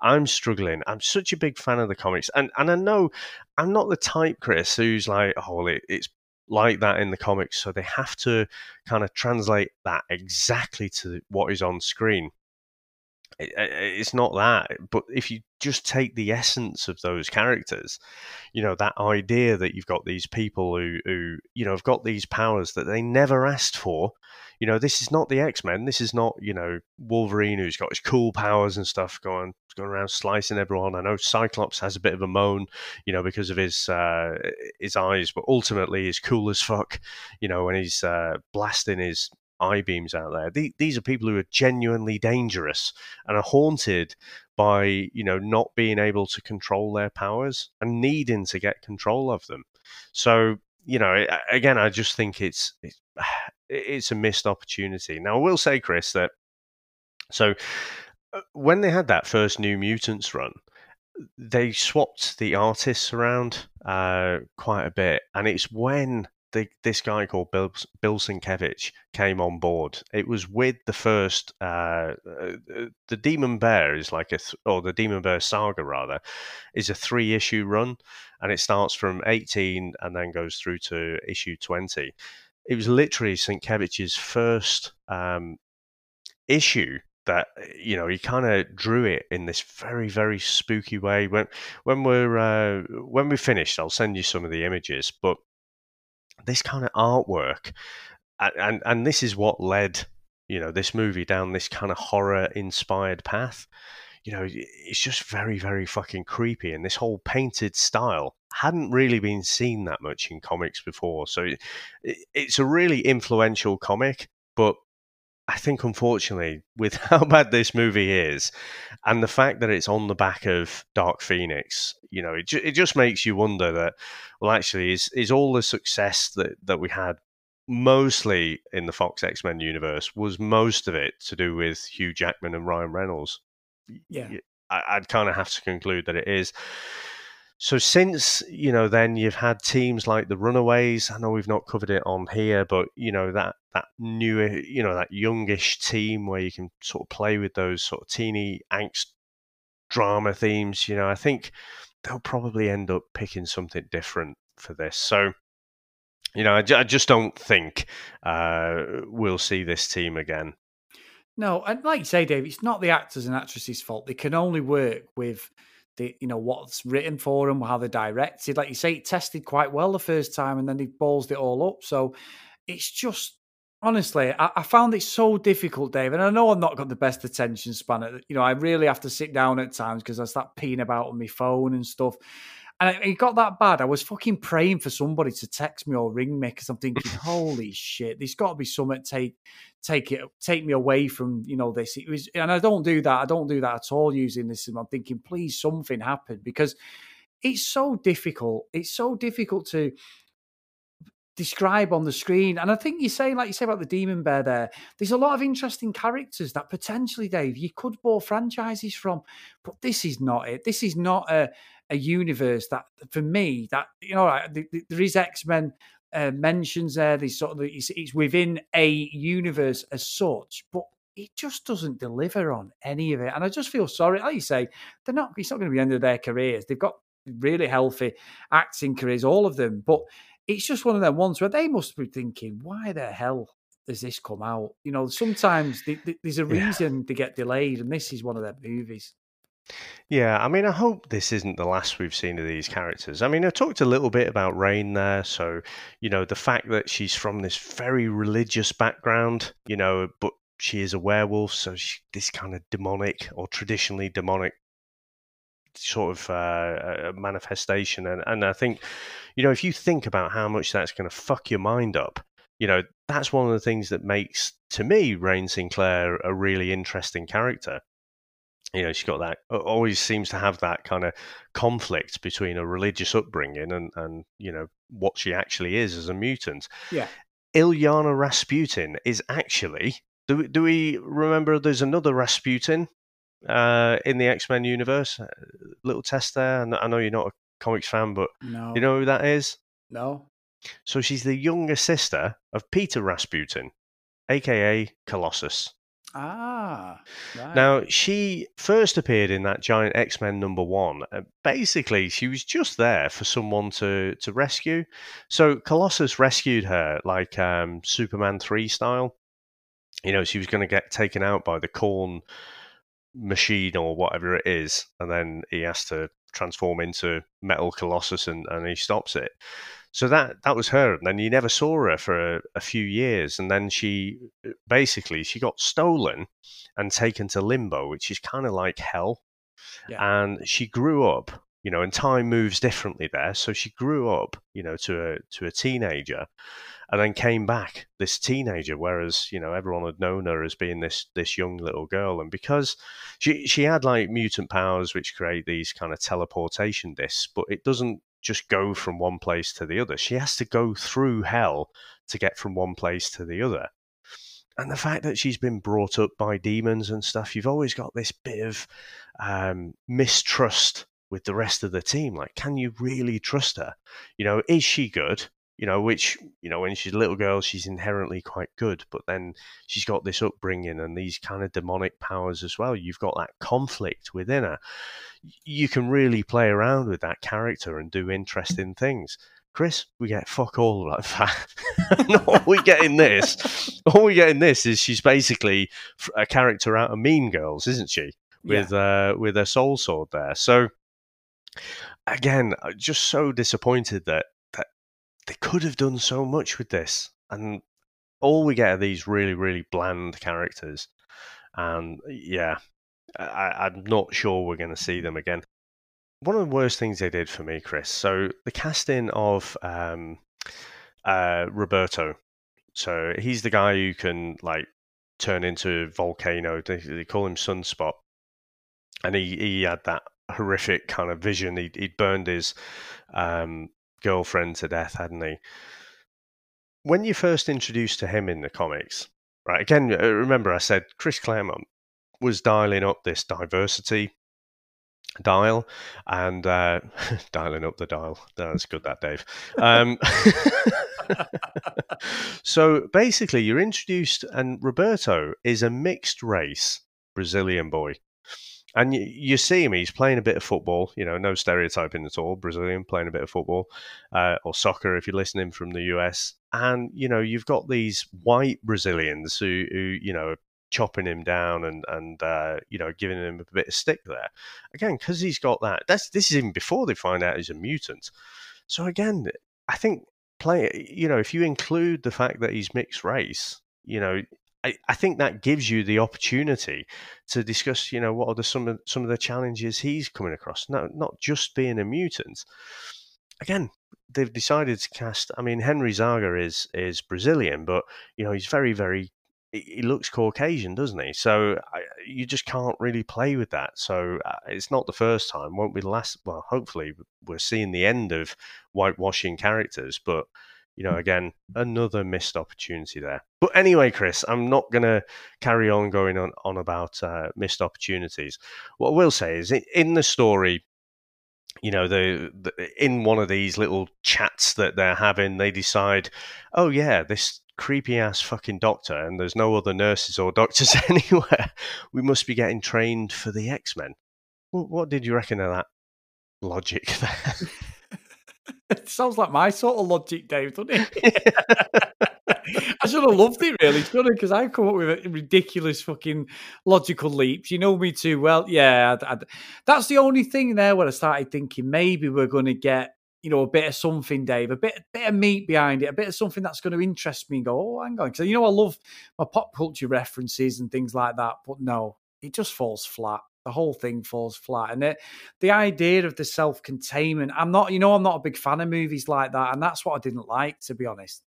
I'm struggling. I'm such a big fan of the comics, and and I know I'm not the type, Chris, who's like, oh, it, it's like that in the comics, so they have to kind of translate that exactly to what is on screen. It, it- it's not that, but if you just take the essence of those characters, you know that idea that you've got these people who who you know have got these powers that they never asked for you know, this is not the X Men. This is not, you know, Wolverine who's got his cool powers and stuff going going around slicing everyone. I know Cyclops has a bit of a moan, you know, because of his uh, his eyes, but ultimately he's cool as fuck, you know, when he's uh, blasting his eye beams out there. The- These are people who are genuinely dangerous and are haunted by, you know, not being able to control their powers and needing to get control of them. So, you know, again, I just think it's it's, a missed opportunity. Now, I will say, Chris, that so uh, when they had that first New Mutants run, they swapped the artists around uh, quite a bit, and it's when the, this guy called Bill, Bill Sienkiewicz came on board. It was with the first, uh, uh, the Demon Bear is like a, th- or the Demon Bear saga rather, is a three issue run, and it starts from 18 and then goes through to issue 20. It was literally Sienkiewicz's first um, issue that you know he kind of drew it in this very very spooky way when when we're uh, when we finished i'll send you some of the images but this kind of artwork and, and and this is what led you know this movie down this kind of horror inspired path. You know it's just very very fucking creepy and this whole painted style hadn't really been seen that much in comics before. So it, it's a really influential comic but I think, unfortunately, with how bad this movie is, and the fact that it's on the back of Dark Phoenix, you know, it, ju- it just makes you wonder that, well, actually, is is all the success that that we had mostly in the Fox X Men universe was most of it to do with Hugh Jackman and Ryan Reynolds? Yeah. I, I'd kind of have to conclude that it is. so since you know, then you've had teams like the Runaways. I know we've not covered it on here, but you know that that new, you know, that youngish team where you can sort of play with those sort of teeny angst drama themes. You know, I think they'll probably end up picking something different for this. So, you know, I, just don't think uh, we'll see this team again. No, and like you say, Dave, it's not the actors and actresses' fault. They can only work with the you know what's written for them, how they're directed. Like you say, it tested quite well the first time, and then they ballsed it all up. So it's just honestly, I, I, found it so difficult, Dave. And I know I've not got the best attention span. You know, I really have to sit down at times because I start peeing about on my phone and stuff. And it got that bad. I was fucking praying for somebody to text me or ring me because I'm thinking, holy shit, there's got to be something take take it take me away from you know this. It was, and I don't do that. I don't do that at all using this. and I'm thinking, please, something happened because it's so difficult. It's so difficult to describe on the screen. And I think you say, like you say about the Demon Bear there, there's a lot of interesting characters that potentially, Dave, you could bore franchises from. But this is not it. This is not a, a universe that, for me, that, you know, there is X Men. Uh, mentions there, there's sort of it's, it's within a universe as such, but it just doesn't deliver on any of it. And I just feel sorry. Like you say, they're not. It's not going to be the end of their careers. They've got really healthy acting careers, all of them. But it's just one of them ones where they must be thinking, why the hell does this come out? You know, sometimes there's a reason yeah. to get delayed, and this is one of their movies. Yeah, I mean, I hope this isn't the last we've seen of these characters. I mean, I talked a little bit about Rahne there, so you know the fact that she's from this very religious background, you know, but she is a werewolf, so she, this kind of demonic or traditionally demonic sort of uh, manifestation. And, and I think, you know, if you think about how much that's going to fuck your mind up, you know, that's one of the things that makes, to me, Rahne Sinclair a really interesting character. You know, she's got that, always seems to have that kind of conflict between a religious upbringing and, and, you know, what she actually is as a mutant. Yeah. Illyana Rasputin is actually do, do we remember there's another Rasputin uh, in the X Men universe. Uh, little test there. I know you're not a comics fan, but no. you know who that is? No. So she's the younger sister of Peter Rasputin, aka Colossus. Ah. Right. Now, she first appeared in that giant X Men number one. Basically, she was just there for someone to, to rescue. So Colossus rescued her like um, Superman 3 style. You know, she was going to get taken out by the Khorne machine or whatever it is, and then he has to transform into Metal Colossus and, and he stops it. So that that was her, and then you never saw her for a, a few years, and then she basically she got stolen and taken to limbo, which is kind of like hell. Yeah. And she grew up, you know, and time moves differently there. So she grew up, you know, to a to a teenager, and then came back this teenager, whereas you know everyone had known her as being this this young little girl, and because she she had like mutant powers which create these kind of teleportation discs, but it doesn't just go from one place to the other. She has to go through hell to get from one place to the other. And the fact that she's been brought up by demons and stuff, you've always got this bit of um, mistrust with the rest of the team. Like, can you really trust her? You know, is she good? You know, which, you know, when she's a little girl, she's inherently quite good, but then she's got this upbringing and these kind of demonic powers as well. You've got that conflict within her. You can really play around with that character and do interesting things. Chris, we get fuck all like that. all we get in this, all we get in this is she's basically a character out of Mean Girls, isn't she? With yeah. uh, with a soul sword there. So again, just so disappointed that they could have done so much with this, and all we get are these really, really bland characters. And yeah, I, am not sure we're going to see them again. One of the worst things they did for me, Chris. So the casting of um, uh, Roberto. So he's the guy who can like turn into volcano. They, they call him Sunspot, and he he had that horrific kind of vision. He he'd burned his um, girlfriend to death, hadn't he? When you first introduced to him in the comics, right? Again, uh, remember I said Chris Claremont was dialing up this diversity dial and uh, dialing up the dial. That's good, that Dave. Um, so basically, you're introduced, and Roberto is a mixed race Brazilian boy. And you, you see him, he's playing a bit of football, you know, no stereotyping at all. Brazilian playing a bit of football uh, or soccer if you're listening from the US. And, you know, you've got these white Brazilians who, who you know, chopping him down and and uh, you know giving him a bit of stick there. Again, because he's got that. That's this is even before they find out he's a mutant. So again, I think play. You know, if you include the fact that he's mixed race, you know. I, I think that gives you the opportunity to discuss, you know, what are the, some of some of the challenges he's coming across. No, not just being a mutant. Again, they've decided to cast. I mean, Henry Zaga is is Brazilian, but you know he's very very he looks Caucasian, doesn't he? So I, you just can't really play with that. So uh, it's not the first time, won't be the last. Well, hopefully we're seeing the end of whitewashing characters, but you know, again, another missed opportunity there. But anyway, Chris, I'm not going to carry on going on, on about uh, missed opportunities. What I will say is, in the story, you know, the, the, in one of these little chats that they're having, they decide, oh yeah, this creepy ass fucking doctor and there's no other nurses or doctors anywhere. We must be getting trained for the X Men. what did you reckon of that logic there? it sounds like my sort of logic, Dave, doesn't it? I should have loved it, really, should because I come up with ridiculous fucking logical leaps. You know me too well. Yeah, I, I, that's the only thing there where I started thinking maybe we're going to get you know, a bit of something, Dave, a bit, bit of meat behind it, a bit of something that's going to interest me and go, oh, hang on. Because, you know, I love my pop culture references and things like that. But no, it just falls flat. The whole thing falls flat. And it, the idea of the self containment, I'm not, you know, I'm not a big fan of movies like that. And that's what I didn't like, to be honest.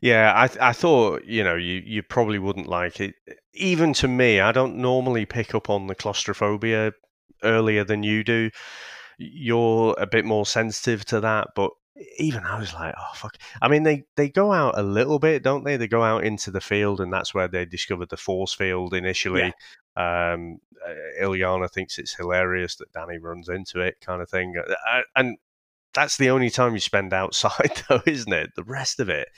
Yeah, I I thought you know you you probably wouldn't like it. Even to me, I don't normally pick up on the claustrophobia earlier than you do you're a bit more sensitive to that, but even I was like, oh fuck. I mean, they they go out a little bit, don't they? They go out into the field, and that's where they discovered the force field initially. Yeah. Um, uh, Illyana thinks it's hilarious that Danny runs into it, kind of thing, uh, and that's the only time you spend outside, though, isn't it? The rest of it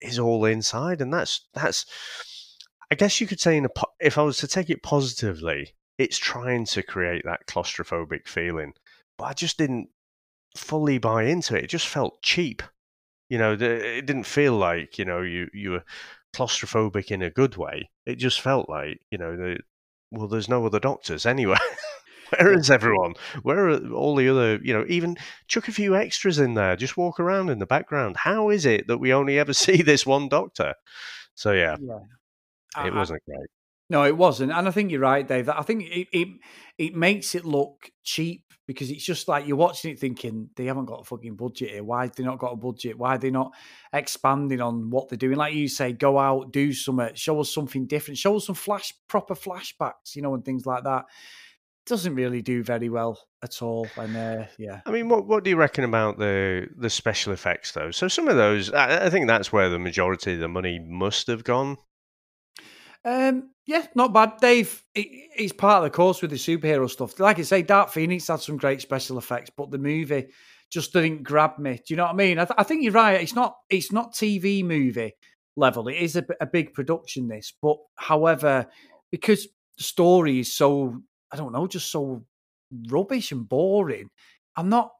is all inside, and that's that's. I guess you could say, in a, if I was to take it positively, it's trying to create that claustrophobic feeling but I just didn't fully buy into it. It just felt cheap. You know, it didn't feel like you know you you were claustrophobic in a good way. It just felt like you know, the, well, there's no other doctors anyway. Where is everyone? Where are all the other, you know, even chuck a few extras in there, just walk around in the background. How is it that we only ever see this one doctor? So, yeah, yeah. it wasn't great. No, it wasn't. And I think you're right, Dave. I think it, it, it makes it look cheap because it's just like you're watching it thinking they haven't got a fucking budget here. Why have they not got a budget? Why are they not expanding on what they're doing? Like you say, go out, do something, show us something different, show us some flash proper flashbacks, you know, and things like that. Doesn't really do very well at all. And uh, yeah, I mean, what what do you reckon about the the special effects though? So some of those, I, I think that's where the majority of the money must have gone. Um, yeah, not bad. Dave, he's part of the course with the superhero stuff. Like I say, Dark Phoenix had some great special effects, but the movie just didn't grab me. Do you know what I mean? I, th- I think you're right. It's not it's not TV movie level. It is a, a big production. This, but however, because the story is so I don't know, just so rubbish and boring. I'm not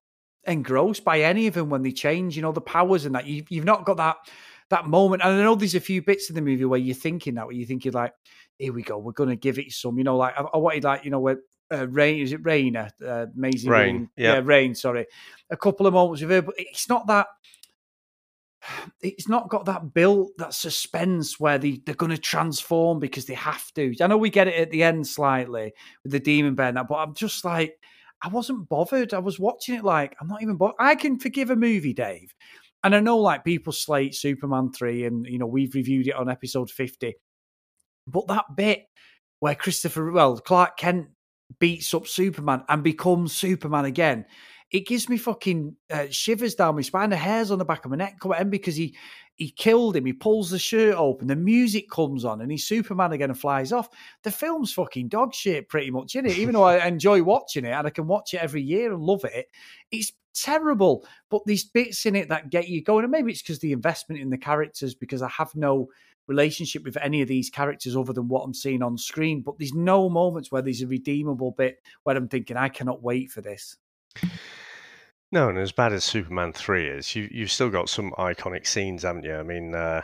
engrossed by any of them when they change. You know the powers and that. You, you've not got that that moment. And I know there's a few bits in the movie where you're thinking that, where you're thinking like, here we go, we're going to give it some, you know, like I, I wanted like, you know, where uh, Rahne, is it Rainer? Uh, amazing Rain. Yeah. yeah, Rahne, sorry. A couple of moments with it, but it's not that, it's not got that built, that suspense where they, they're going to transform because they have to. I know we get it at the end slightly with the demon bear but I'm just like, I wasn't bothered. I was watching it like, I'm not even bothered. I can forgive a movie, Dave, and I know like people slate Superman 3 and you know we've reviewed it on episode 50. But that bit where Christopher well, Clark Kent beats up Superman and becomes Superman again, it gives me fucking uh, shivers down my spine, the hairs on the back of my neck come in because he he killed him. He pulls the shirt open. The music comes on, and he's Superman again and flies off. The film's fucking dog shit, pretty much, isn't it? Even though I enjoy watching it and I can watch it every year and love it, it's terrible. But these bits in it that get you going, and maybe it's because the investment in the characters, because I have no relationship with any of these characters other than what I'm seeing on screen. But there's no moments where there's a redeemable bit where I'm thinking, I cannot wait for this. No, and as bad as Superman three is, you you've still got some iconic scenes, haven't you? I mean, uh,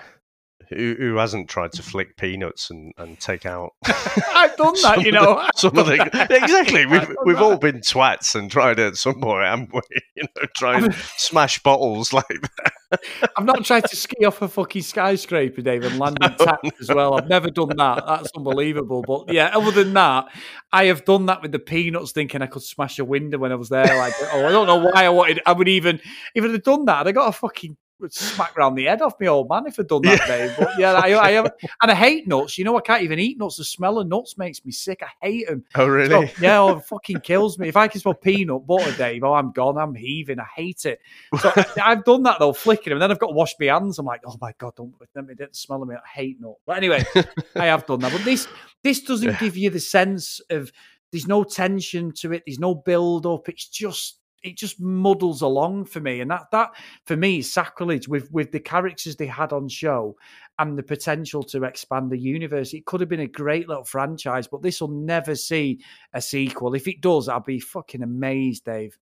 who, who hasn't tried to flick peanuts and, and take out? I've done that, you know. The, some of the exactly. We've we've all been twats and tried it at some point, haven't we? You know, try and smash bottles like that. I've not tried to ski off a fucking skyscraper, Dave, and land no, intact no. as well. I've never done that. That's unbelievable. But yeah, other than that, I have done that with the peanuts, thinking I could smash a window when I was there. Like, oh, I don't know why I wanted. I would even even have done that. I got a fucking would smack round the head off me old man if I'd done that yeah. day. But yeah, I, I have, and I hate nuts. You know, I can't even eat nuts. The smell of nuts makes me sick. I hate them. Oh, really? So, yeah, oh, it fucking kills me. If I can smell peanut butter, Dave, oh, I'm gone. I'm heaving. I hate it. So I've done that though, flicking them. Then I've got to wash my hands. I'm like, oh my god, don't let me get the smell of me. I hate nuts. But anyway, I have done that. But this this doesn't yeah. give you the sense of. There's no tension to it. There's no build up. It's just it just muddles along for me, and that that for me is sacrilege with with the characters they had on show and the potential to expand the universe. It could have been a great little franchise, but this will never see a sequel. If it does, I'll be fucking amazed, Dave.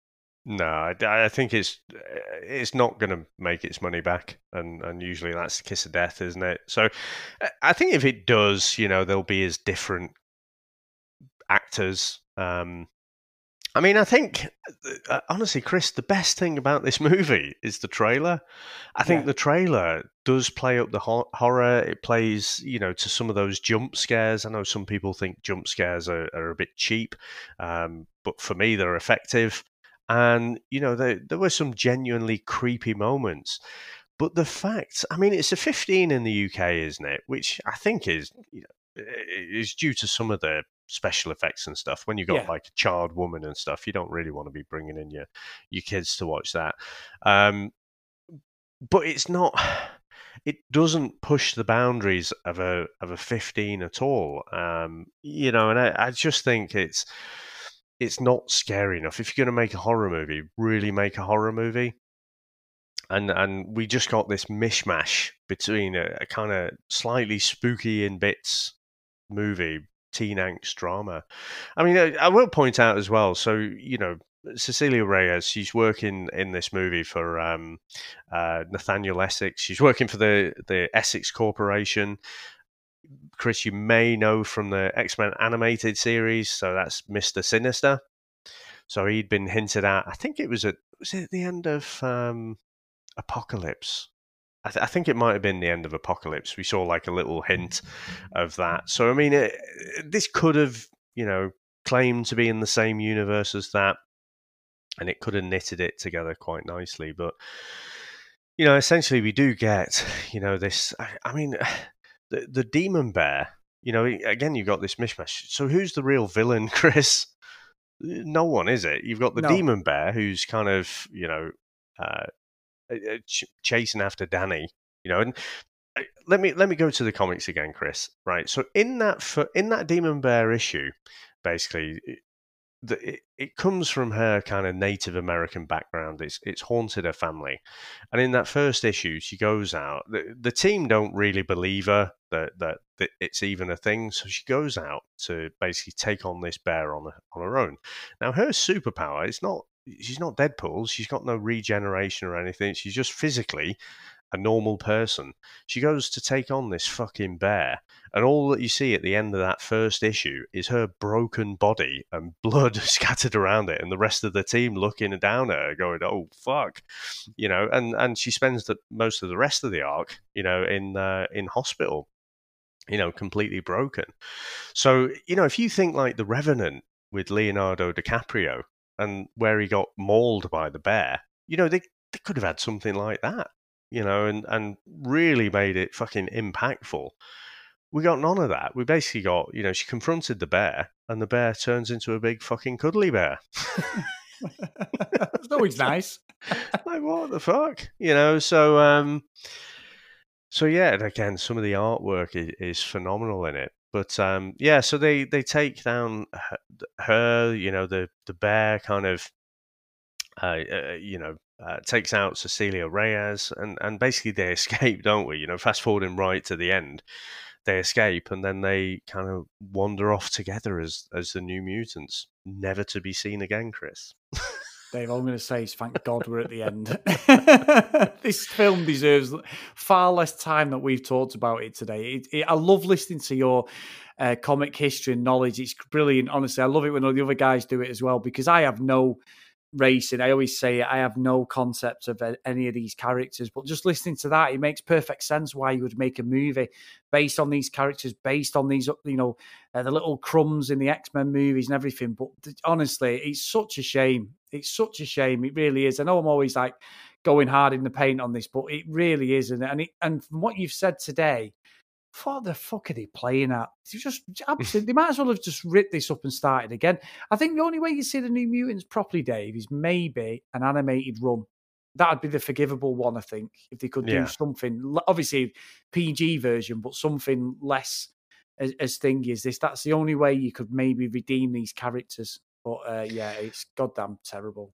No, I, I think it's it's not going to make its money back, and and usually that's the kiss of death, isn't it? So, I think if it does, you know, there'll be as different actors. Um, I mean, I think uh, honestly, Chris, the best thing about this movie is the trailer. I think yeah. the trailer does play up the ho- horror. It plays, you know, to some of those jump scares. I know some people think jump scares are, are a bit cheap, um, but for me, they're effective. And you know, there there were some genuinely creepy moments. But the fact, I mean, it's a 15 in the UK, isn't it? Which I think is, you know, is due to some of the special effects and stuff. When you've got yeah. like a child woman and stuff, you don't really want to be bringing in your your kids to watch that. Um, but it's not. It doesn't push the boundaries of a of a fifteen at all. Um, you know, and I, I just think it's it's not scary enough. If you're going to make a horror movie, really make a horror movie. And and we just got this mishmash between a, a kind of slightly spooky in bits movie teen angst drama. I mean, I, I, will point out as well. So you know, Cecilia Reyes, she's working in this movie for um, uh, Nathaniel Essex. She's working for the the Essex Corporation. Chris, you may know from the X Men animated series. So that's Mister Sinister. So he'd been hinted at. I think it was at was it at the end of um, Apocalypse I, th- I, think it might have been the end of Apocalypse. We saw like a little hint of that. So I mean, it, this could have, you know, claimed to be in the same universe as that, and it could have knitted it together quite nicely. But you know, essentially, we do get, you know, this. I, I mean, the the demon bear. You know, again, you've got this mishmash. So who's the real villain, Chris? No one, is it? You've got the no. demon bear, who's kind of, you know, uh, ch- chasing after Danny, you know. And uh, let me let me go to the comics again, Chris. Right. So in that for, in that Demon Bear issue, basically, the, it, it comes from her kind of Native American background. It's it's haunted her family, and in that first issue, she goes out. The, the team don't really believe her that, that that it's even a thing, so she goes out to basically take on this bear on on her own. Now, her superpower is not she's not Deadpool. She's got no regeneration or anything. She's just physically a normal person. She goes to take on this fucking bear, and all that you see at the end of that first issue is her broken body and blood scattered around it, and the rest of the team looking down at her, going, "Oh fuck," you know. And and she spends the most of the rest of the arc, you know, in uh, in hospital, you know, completely broken. So you know, if you think like the Revenant with Leonardo DiCaprio, and where he got mauled by the bear, you know, they, they could have had something like that, you know, and, and really made it fucking impactful. We got none of that. We basically got, you know, she confronted the bear and the bear turns into a big fucking cuddly bear. it's always nice. like, what the fuck? You know, so, um, so yeah, and again, some of the artwork is, is phenomenal in it. But um, yeah, so they they take down her, you know, the the bear kind of, uh, uh, you know, uh, takes out Cecilia Reyes, and and basically they escape, don't we? You know, fast forwarding right to the end, they escape, and then they kind of wander off together as as the New Mutants, never to be seen again. Chris. Dave, all I'm going to say is thank God we're at the end. this film deserves far less time that we've talked about it today. It, it, I love listening to your uh, comic history and knowledge. It's brilliant. Honestly, I love it when all the other guys do it as well because I have no racing. I always say I have no concept of any of these characters, but just listening to that, it makes perfect sense why you would make a movie based on these characters, based on these, you know, uh, the little crumbs in the X Men movies and everything. But honestly, it's such a shame. It's such a shame. It really is. I know I'm always like going hard in the paint on this, but it really is. And and, it, and from what you've said today, what the fuck are they playing at? It's just absolutely, they might as well have just ripped this up and started again. I think the only way you see the New Mutants properly, Dave, is maybe an animated run. That'd be the forgivable one, I think, if they could Yeah. do something. Obviously, PG version, but something less as, as thingy as this. That's the only way you could maybe redeem these characters. But uh, yeah, it's goddamn terrible.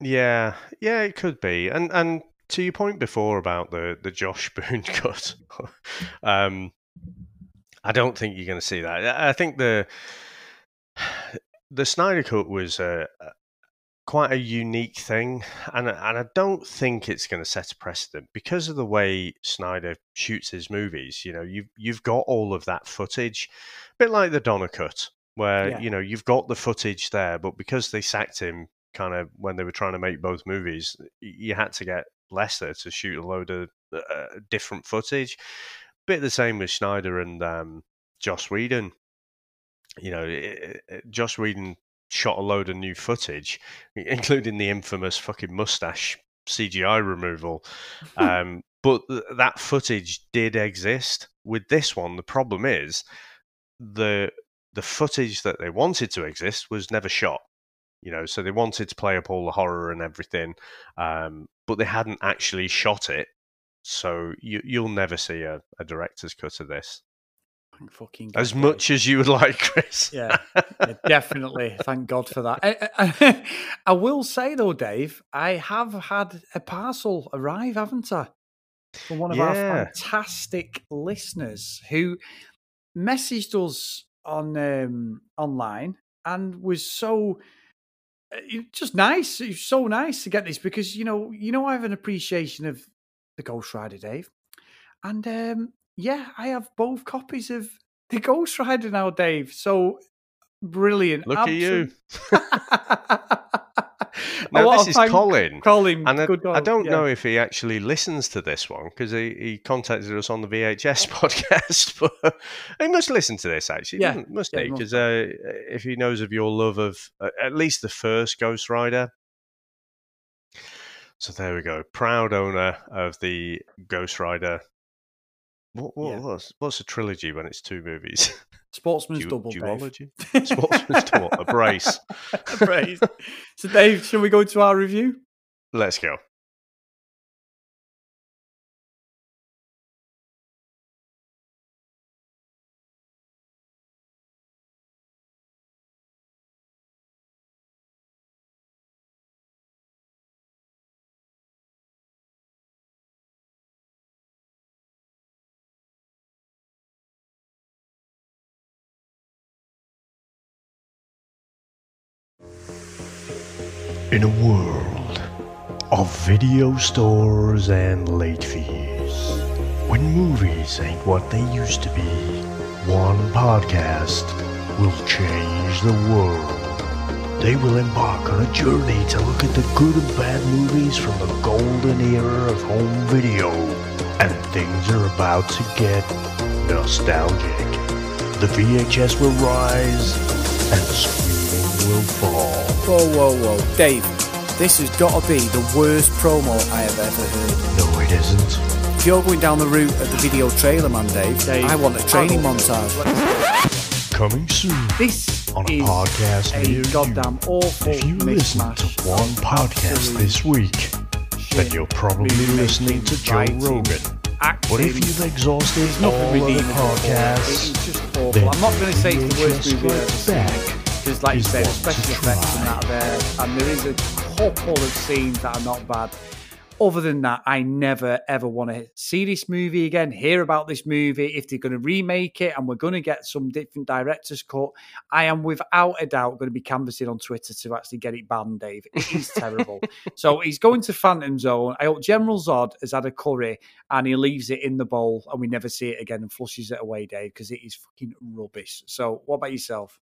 Yeah, yeah, it could be. And and to your point before about the the Josh Boone cut, um, I don't think you're going to see that. I think the the Snyder cut was a, a- quite a unique thing, and and I don't think it's going to set a precedent because of the way Snyder shoots his movies. You know, you've you've got all of that footage, a bit like the Donner cut, where Yeah. you know you've got the footage there, but because they sacked him kind of when they were trying to make both movies, you had to get Lester to shoot a load of uh, different footage. Bit the same with Snyder and um, Joss Whedon. You know, it, it, Joss Whedon shot a load of new footage, including the infamous fucking mustache CGI removal. Um, but th- that footage did exist. With this one, the problem is the the footage that they wanted to exist was never shot. You know, so they wanted to play up all the horror and everything, um, but they hadn't actually shot it. So you, you'll never see a, a director's cut of this. Thank fucking As God, much as you would like, Chris. Yeah, yeah, definitely. Thank God for that. I, I, I will say though, Dave, I have had a parcel arrive, haven't I? From one of our fantastic listeners who messaged us on um, online and was so uh, just nice. It's so nice to get this because you know, you know, I have an appreciation of the Ghost Rider, Dave, and um, yeah, I have both copies of the Ghost Rider now, Dave. So brilliant! Look at you. Now, this is Colin. Colin, and I, I don't yeah. know if he actually listens to this one because he, he contacted us on the VHS podcast, but he must listen to this actually, Yeah, must yeah, he. Because uh, if he knows of your love of uh, at least the first Ghost Rider. So there we go. Proud owner of the Ghost Rider. What, what, Yeah. what's, what's a trilogy when it's two movies? Sportsman's Du- double, Dave. duology? Sportsman's double, a brace. A brace. So, Dave, shall we go to our review? Let's go. In a world of video stores and late fees, when movies ain't what they used to be, one podcast will change the world. They will embark on a journey to look at the good and bad movies from the golden era of home video, and things are about to get nostalgic. The VHS will rise, and screaming will fall. Whoa, whoa, whoa. Dave, this has got to be the worst promo I have ever heard. No, it isn't. If you're going down the route of the video trailer, man, Dave, Dave. I want a training oh. montage. Coming soon This on a is podcast a near goddamn you. awful If you listen to one podcast this week, then you're probably listening to Joe writing, Rogan. Acting. But if you've exhausted there's nothing all of the redeemable for it. podcasts, It's just awful. then I'm not going to say it's the worst Adrian movie ever Strikes seen. Back Because, like you said, special effects and that are there, and there is a couple of scenes that are not bad. Other than that, I never ever want to see this movie again, hear about this movie. If they're going to remake it and we're going to get some different director's cut, I am without a doubt going to be canvassing on Twitter to actually get it banned, Dave. It is terrible. so he's going to Phantom Zone. I hope General Zod has had a curry and he leaves it in the bowl and we never see it again and flushes it away, Dave, because it is fucking rubbish. So, what about yourself?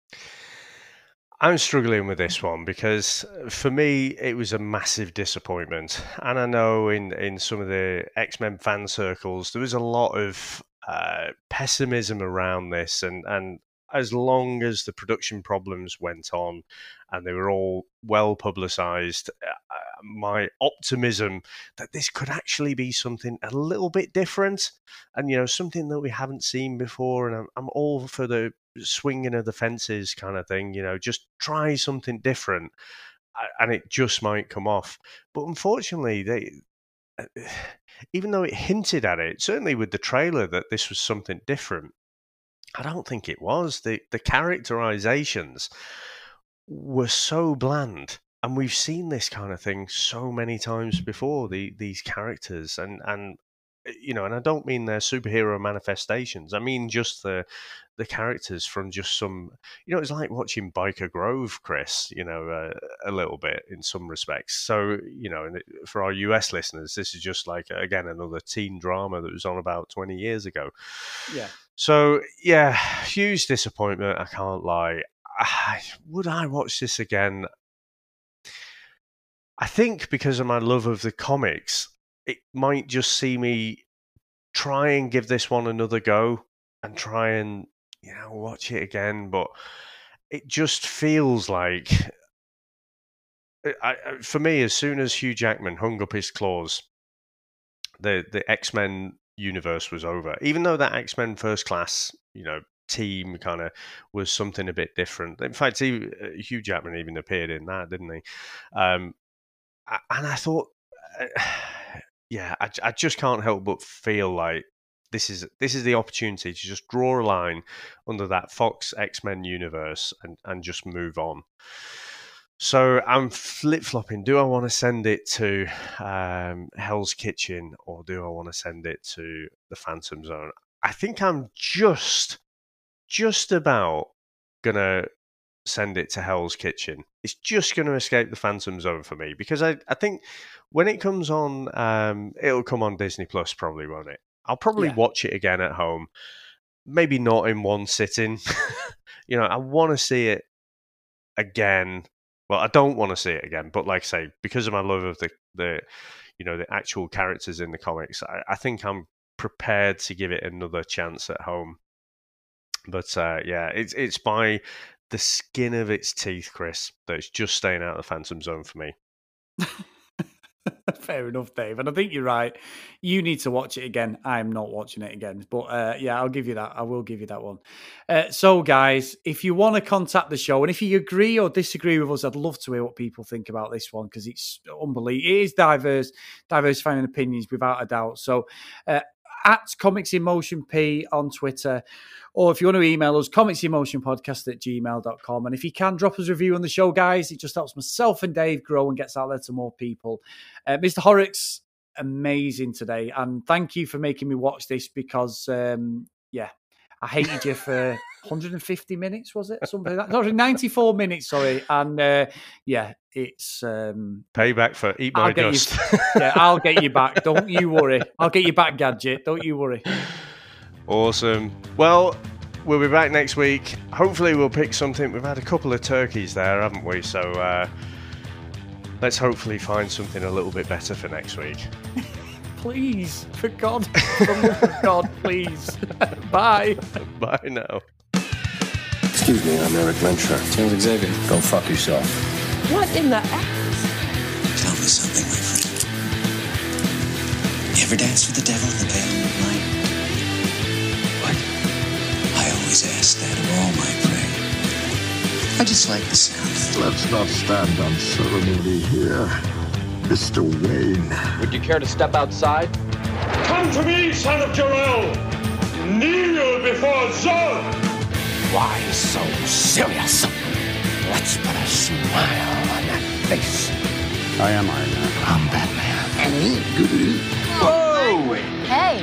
I'm struggling with this one because uh, for me it was a massive disappointment, and I know in in some of the X Men fan circles there was a lot of uh, pessimism around this, and and as long as the production problems went on and they were all well publicized, uh, my optimism that this could actually be something a little bit different and you know something that we haven't seen before and I'm, I'm all for the swinging of the fences kind of thing you know just try something different and it just might come off. But unfortunately they uh, even though it hinted at it certainly with the trailer that this was something different I don't think it was. The the characterizations were so bland. And we've seen this kind of thing so many times before, the these characters and and you know, and I don't mean their superhero manifestations. I mean just the the characters from just some you know, it's like watching Byker Grove, Chris, you know, uh, a little bit in some respects. So, you know, for our US listeners, this is just like again another teen drama that was on about 20 years ago. Yeah. So yeah, huge disappointment. I can't lie. I, would I watch this again? I think because of my love of the comics, it might just see me try and give this one another go and try and you know watch it again. But it just feels like, I, I, for me, as soon as Hugh Jackman hung up his claws, the the X Men universe was over. Even though that X Men First Class, you know, team kind of was something a bit different. In fact, he, uh, Hugh Jackman even appeared in that, didn't he? Um, and I thought, uh, yeah, I, I just can't help but feel like this is this is the opportunity to just draw a line under that Fox X Men universe and and just move on. So I'm flip flopping. Do I want to send it to um, Hell's Kitchen or do I want to send it to the Phantom Zone? I think I'm just just about gonna send it to Hell's Kitchen. It's just going to escape the Phantom Zone for me because I, I think when it comes on, um, it'll come on Disney Plus probably, won't it? I'll probably Yeah. watch it again at home. Maybe not in one sitting. you know, I want to see it again. Well, I don't want to see it again, but like I say, because of my love of the the you know the actual characters in the comics, I, I think I'm prepared to give it another chance at home. But uh, yeah, it's it's by the skin of its teeth, Chris, that it's just staying out of the Phantom Zone for me. Fair enough, Dave. And I think you're right. You need to watch it again. I'm not watching it again. But uh, yeah, I'll give you that. I will give you that one. Uh, so, guys, if you want to contact the show and if you agree or disagree with us, I'd love to hear what people think about this one because it's unbelievable. It is diverse, diversifying opinions without a doubt. So, uh, at Comics in Motion P on Twitter, or if you want to email us, comicsinmotionpodcast at gmail.com. And if you can, drop us a review on the show, guys. It just helps myself and Dave grow and gets out there to more people. Uh, Mr. Horrocks, amazing today. And thank you for making me watch this because, um, yeah, I hated you for 150 minutes, was it? Something like that. Sorry, 94 minutes, sorry. And uh, yeah, it's. Um, Payback for Eat My I'll Dust. You, yeah, I'll get you back. Don't you worry. I'll get you back, Gadget. Don't you worry. Awesome. Well, we'll be back next week. Hopefully, we'll pick something. We've had a couple of turkeys there, haven't we? So uh, let's hopefully find something a little bit better for next week. Please, for God, for love of God, please. Bye. Bye now. Excuse me, I'm Erik Lehnsherr. James Xavier. Go fuck yourself. What in the Tell me something, my friend. You ever dance with the devil in the pale moonlight? What? I always ask that of all my prey. I just like the sound. Let's not stand on ceremony here. Mr. Wayne. Would you care to step outside? Come to me, son of Jor-El. Kneel before Zod. Why so serious? Let's put a smile on that face. I am Iron Man. I'm Batman. And he good. Oh, Whoa! Hey,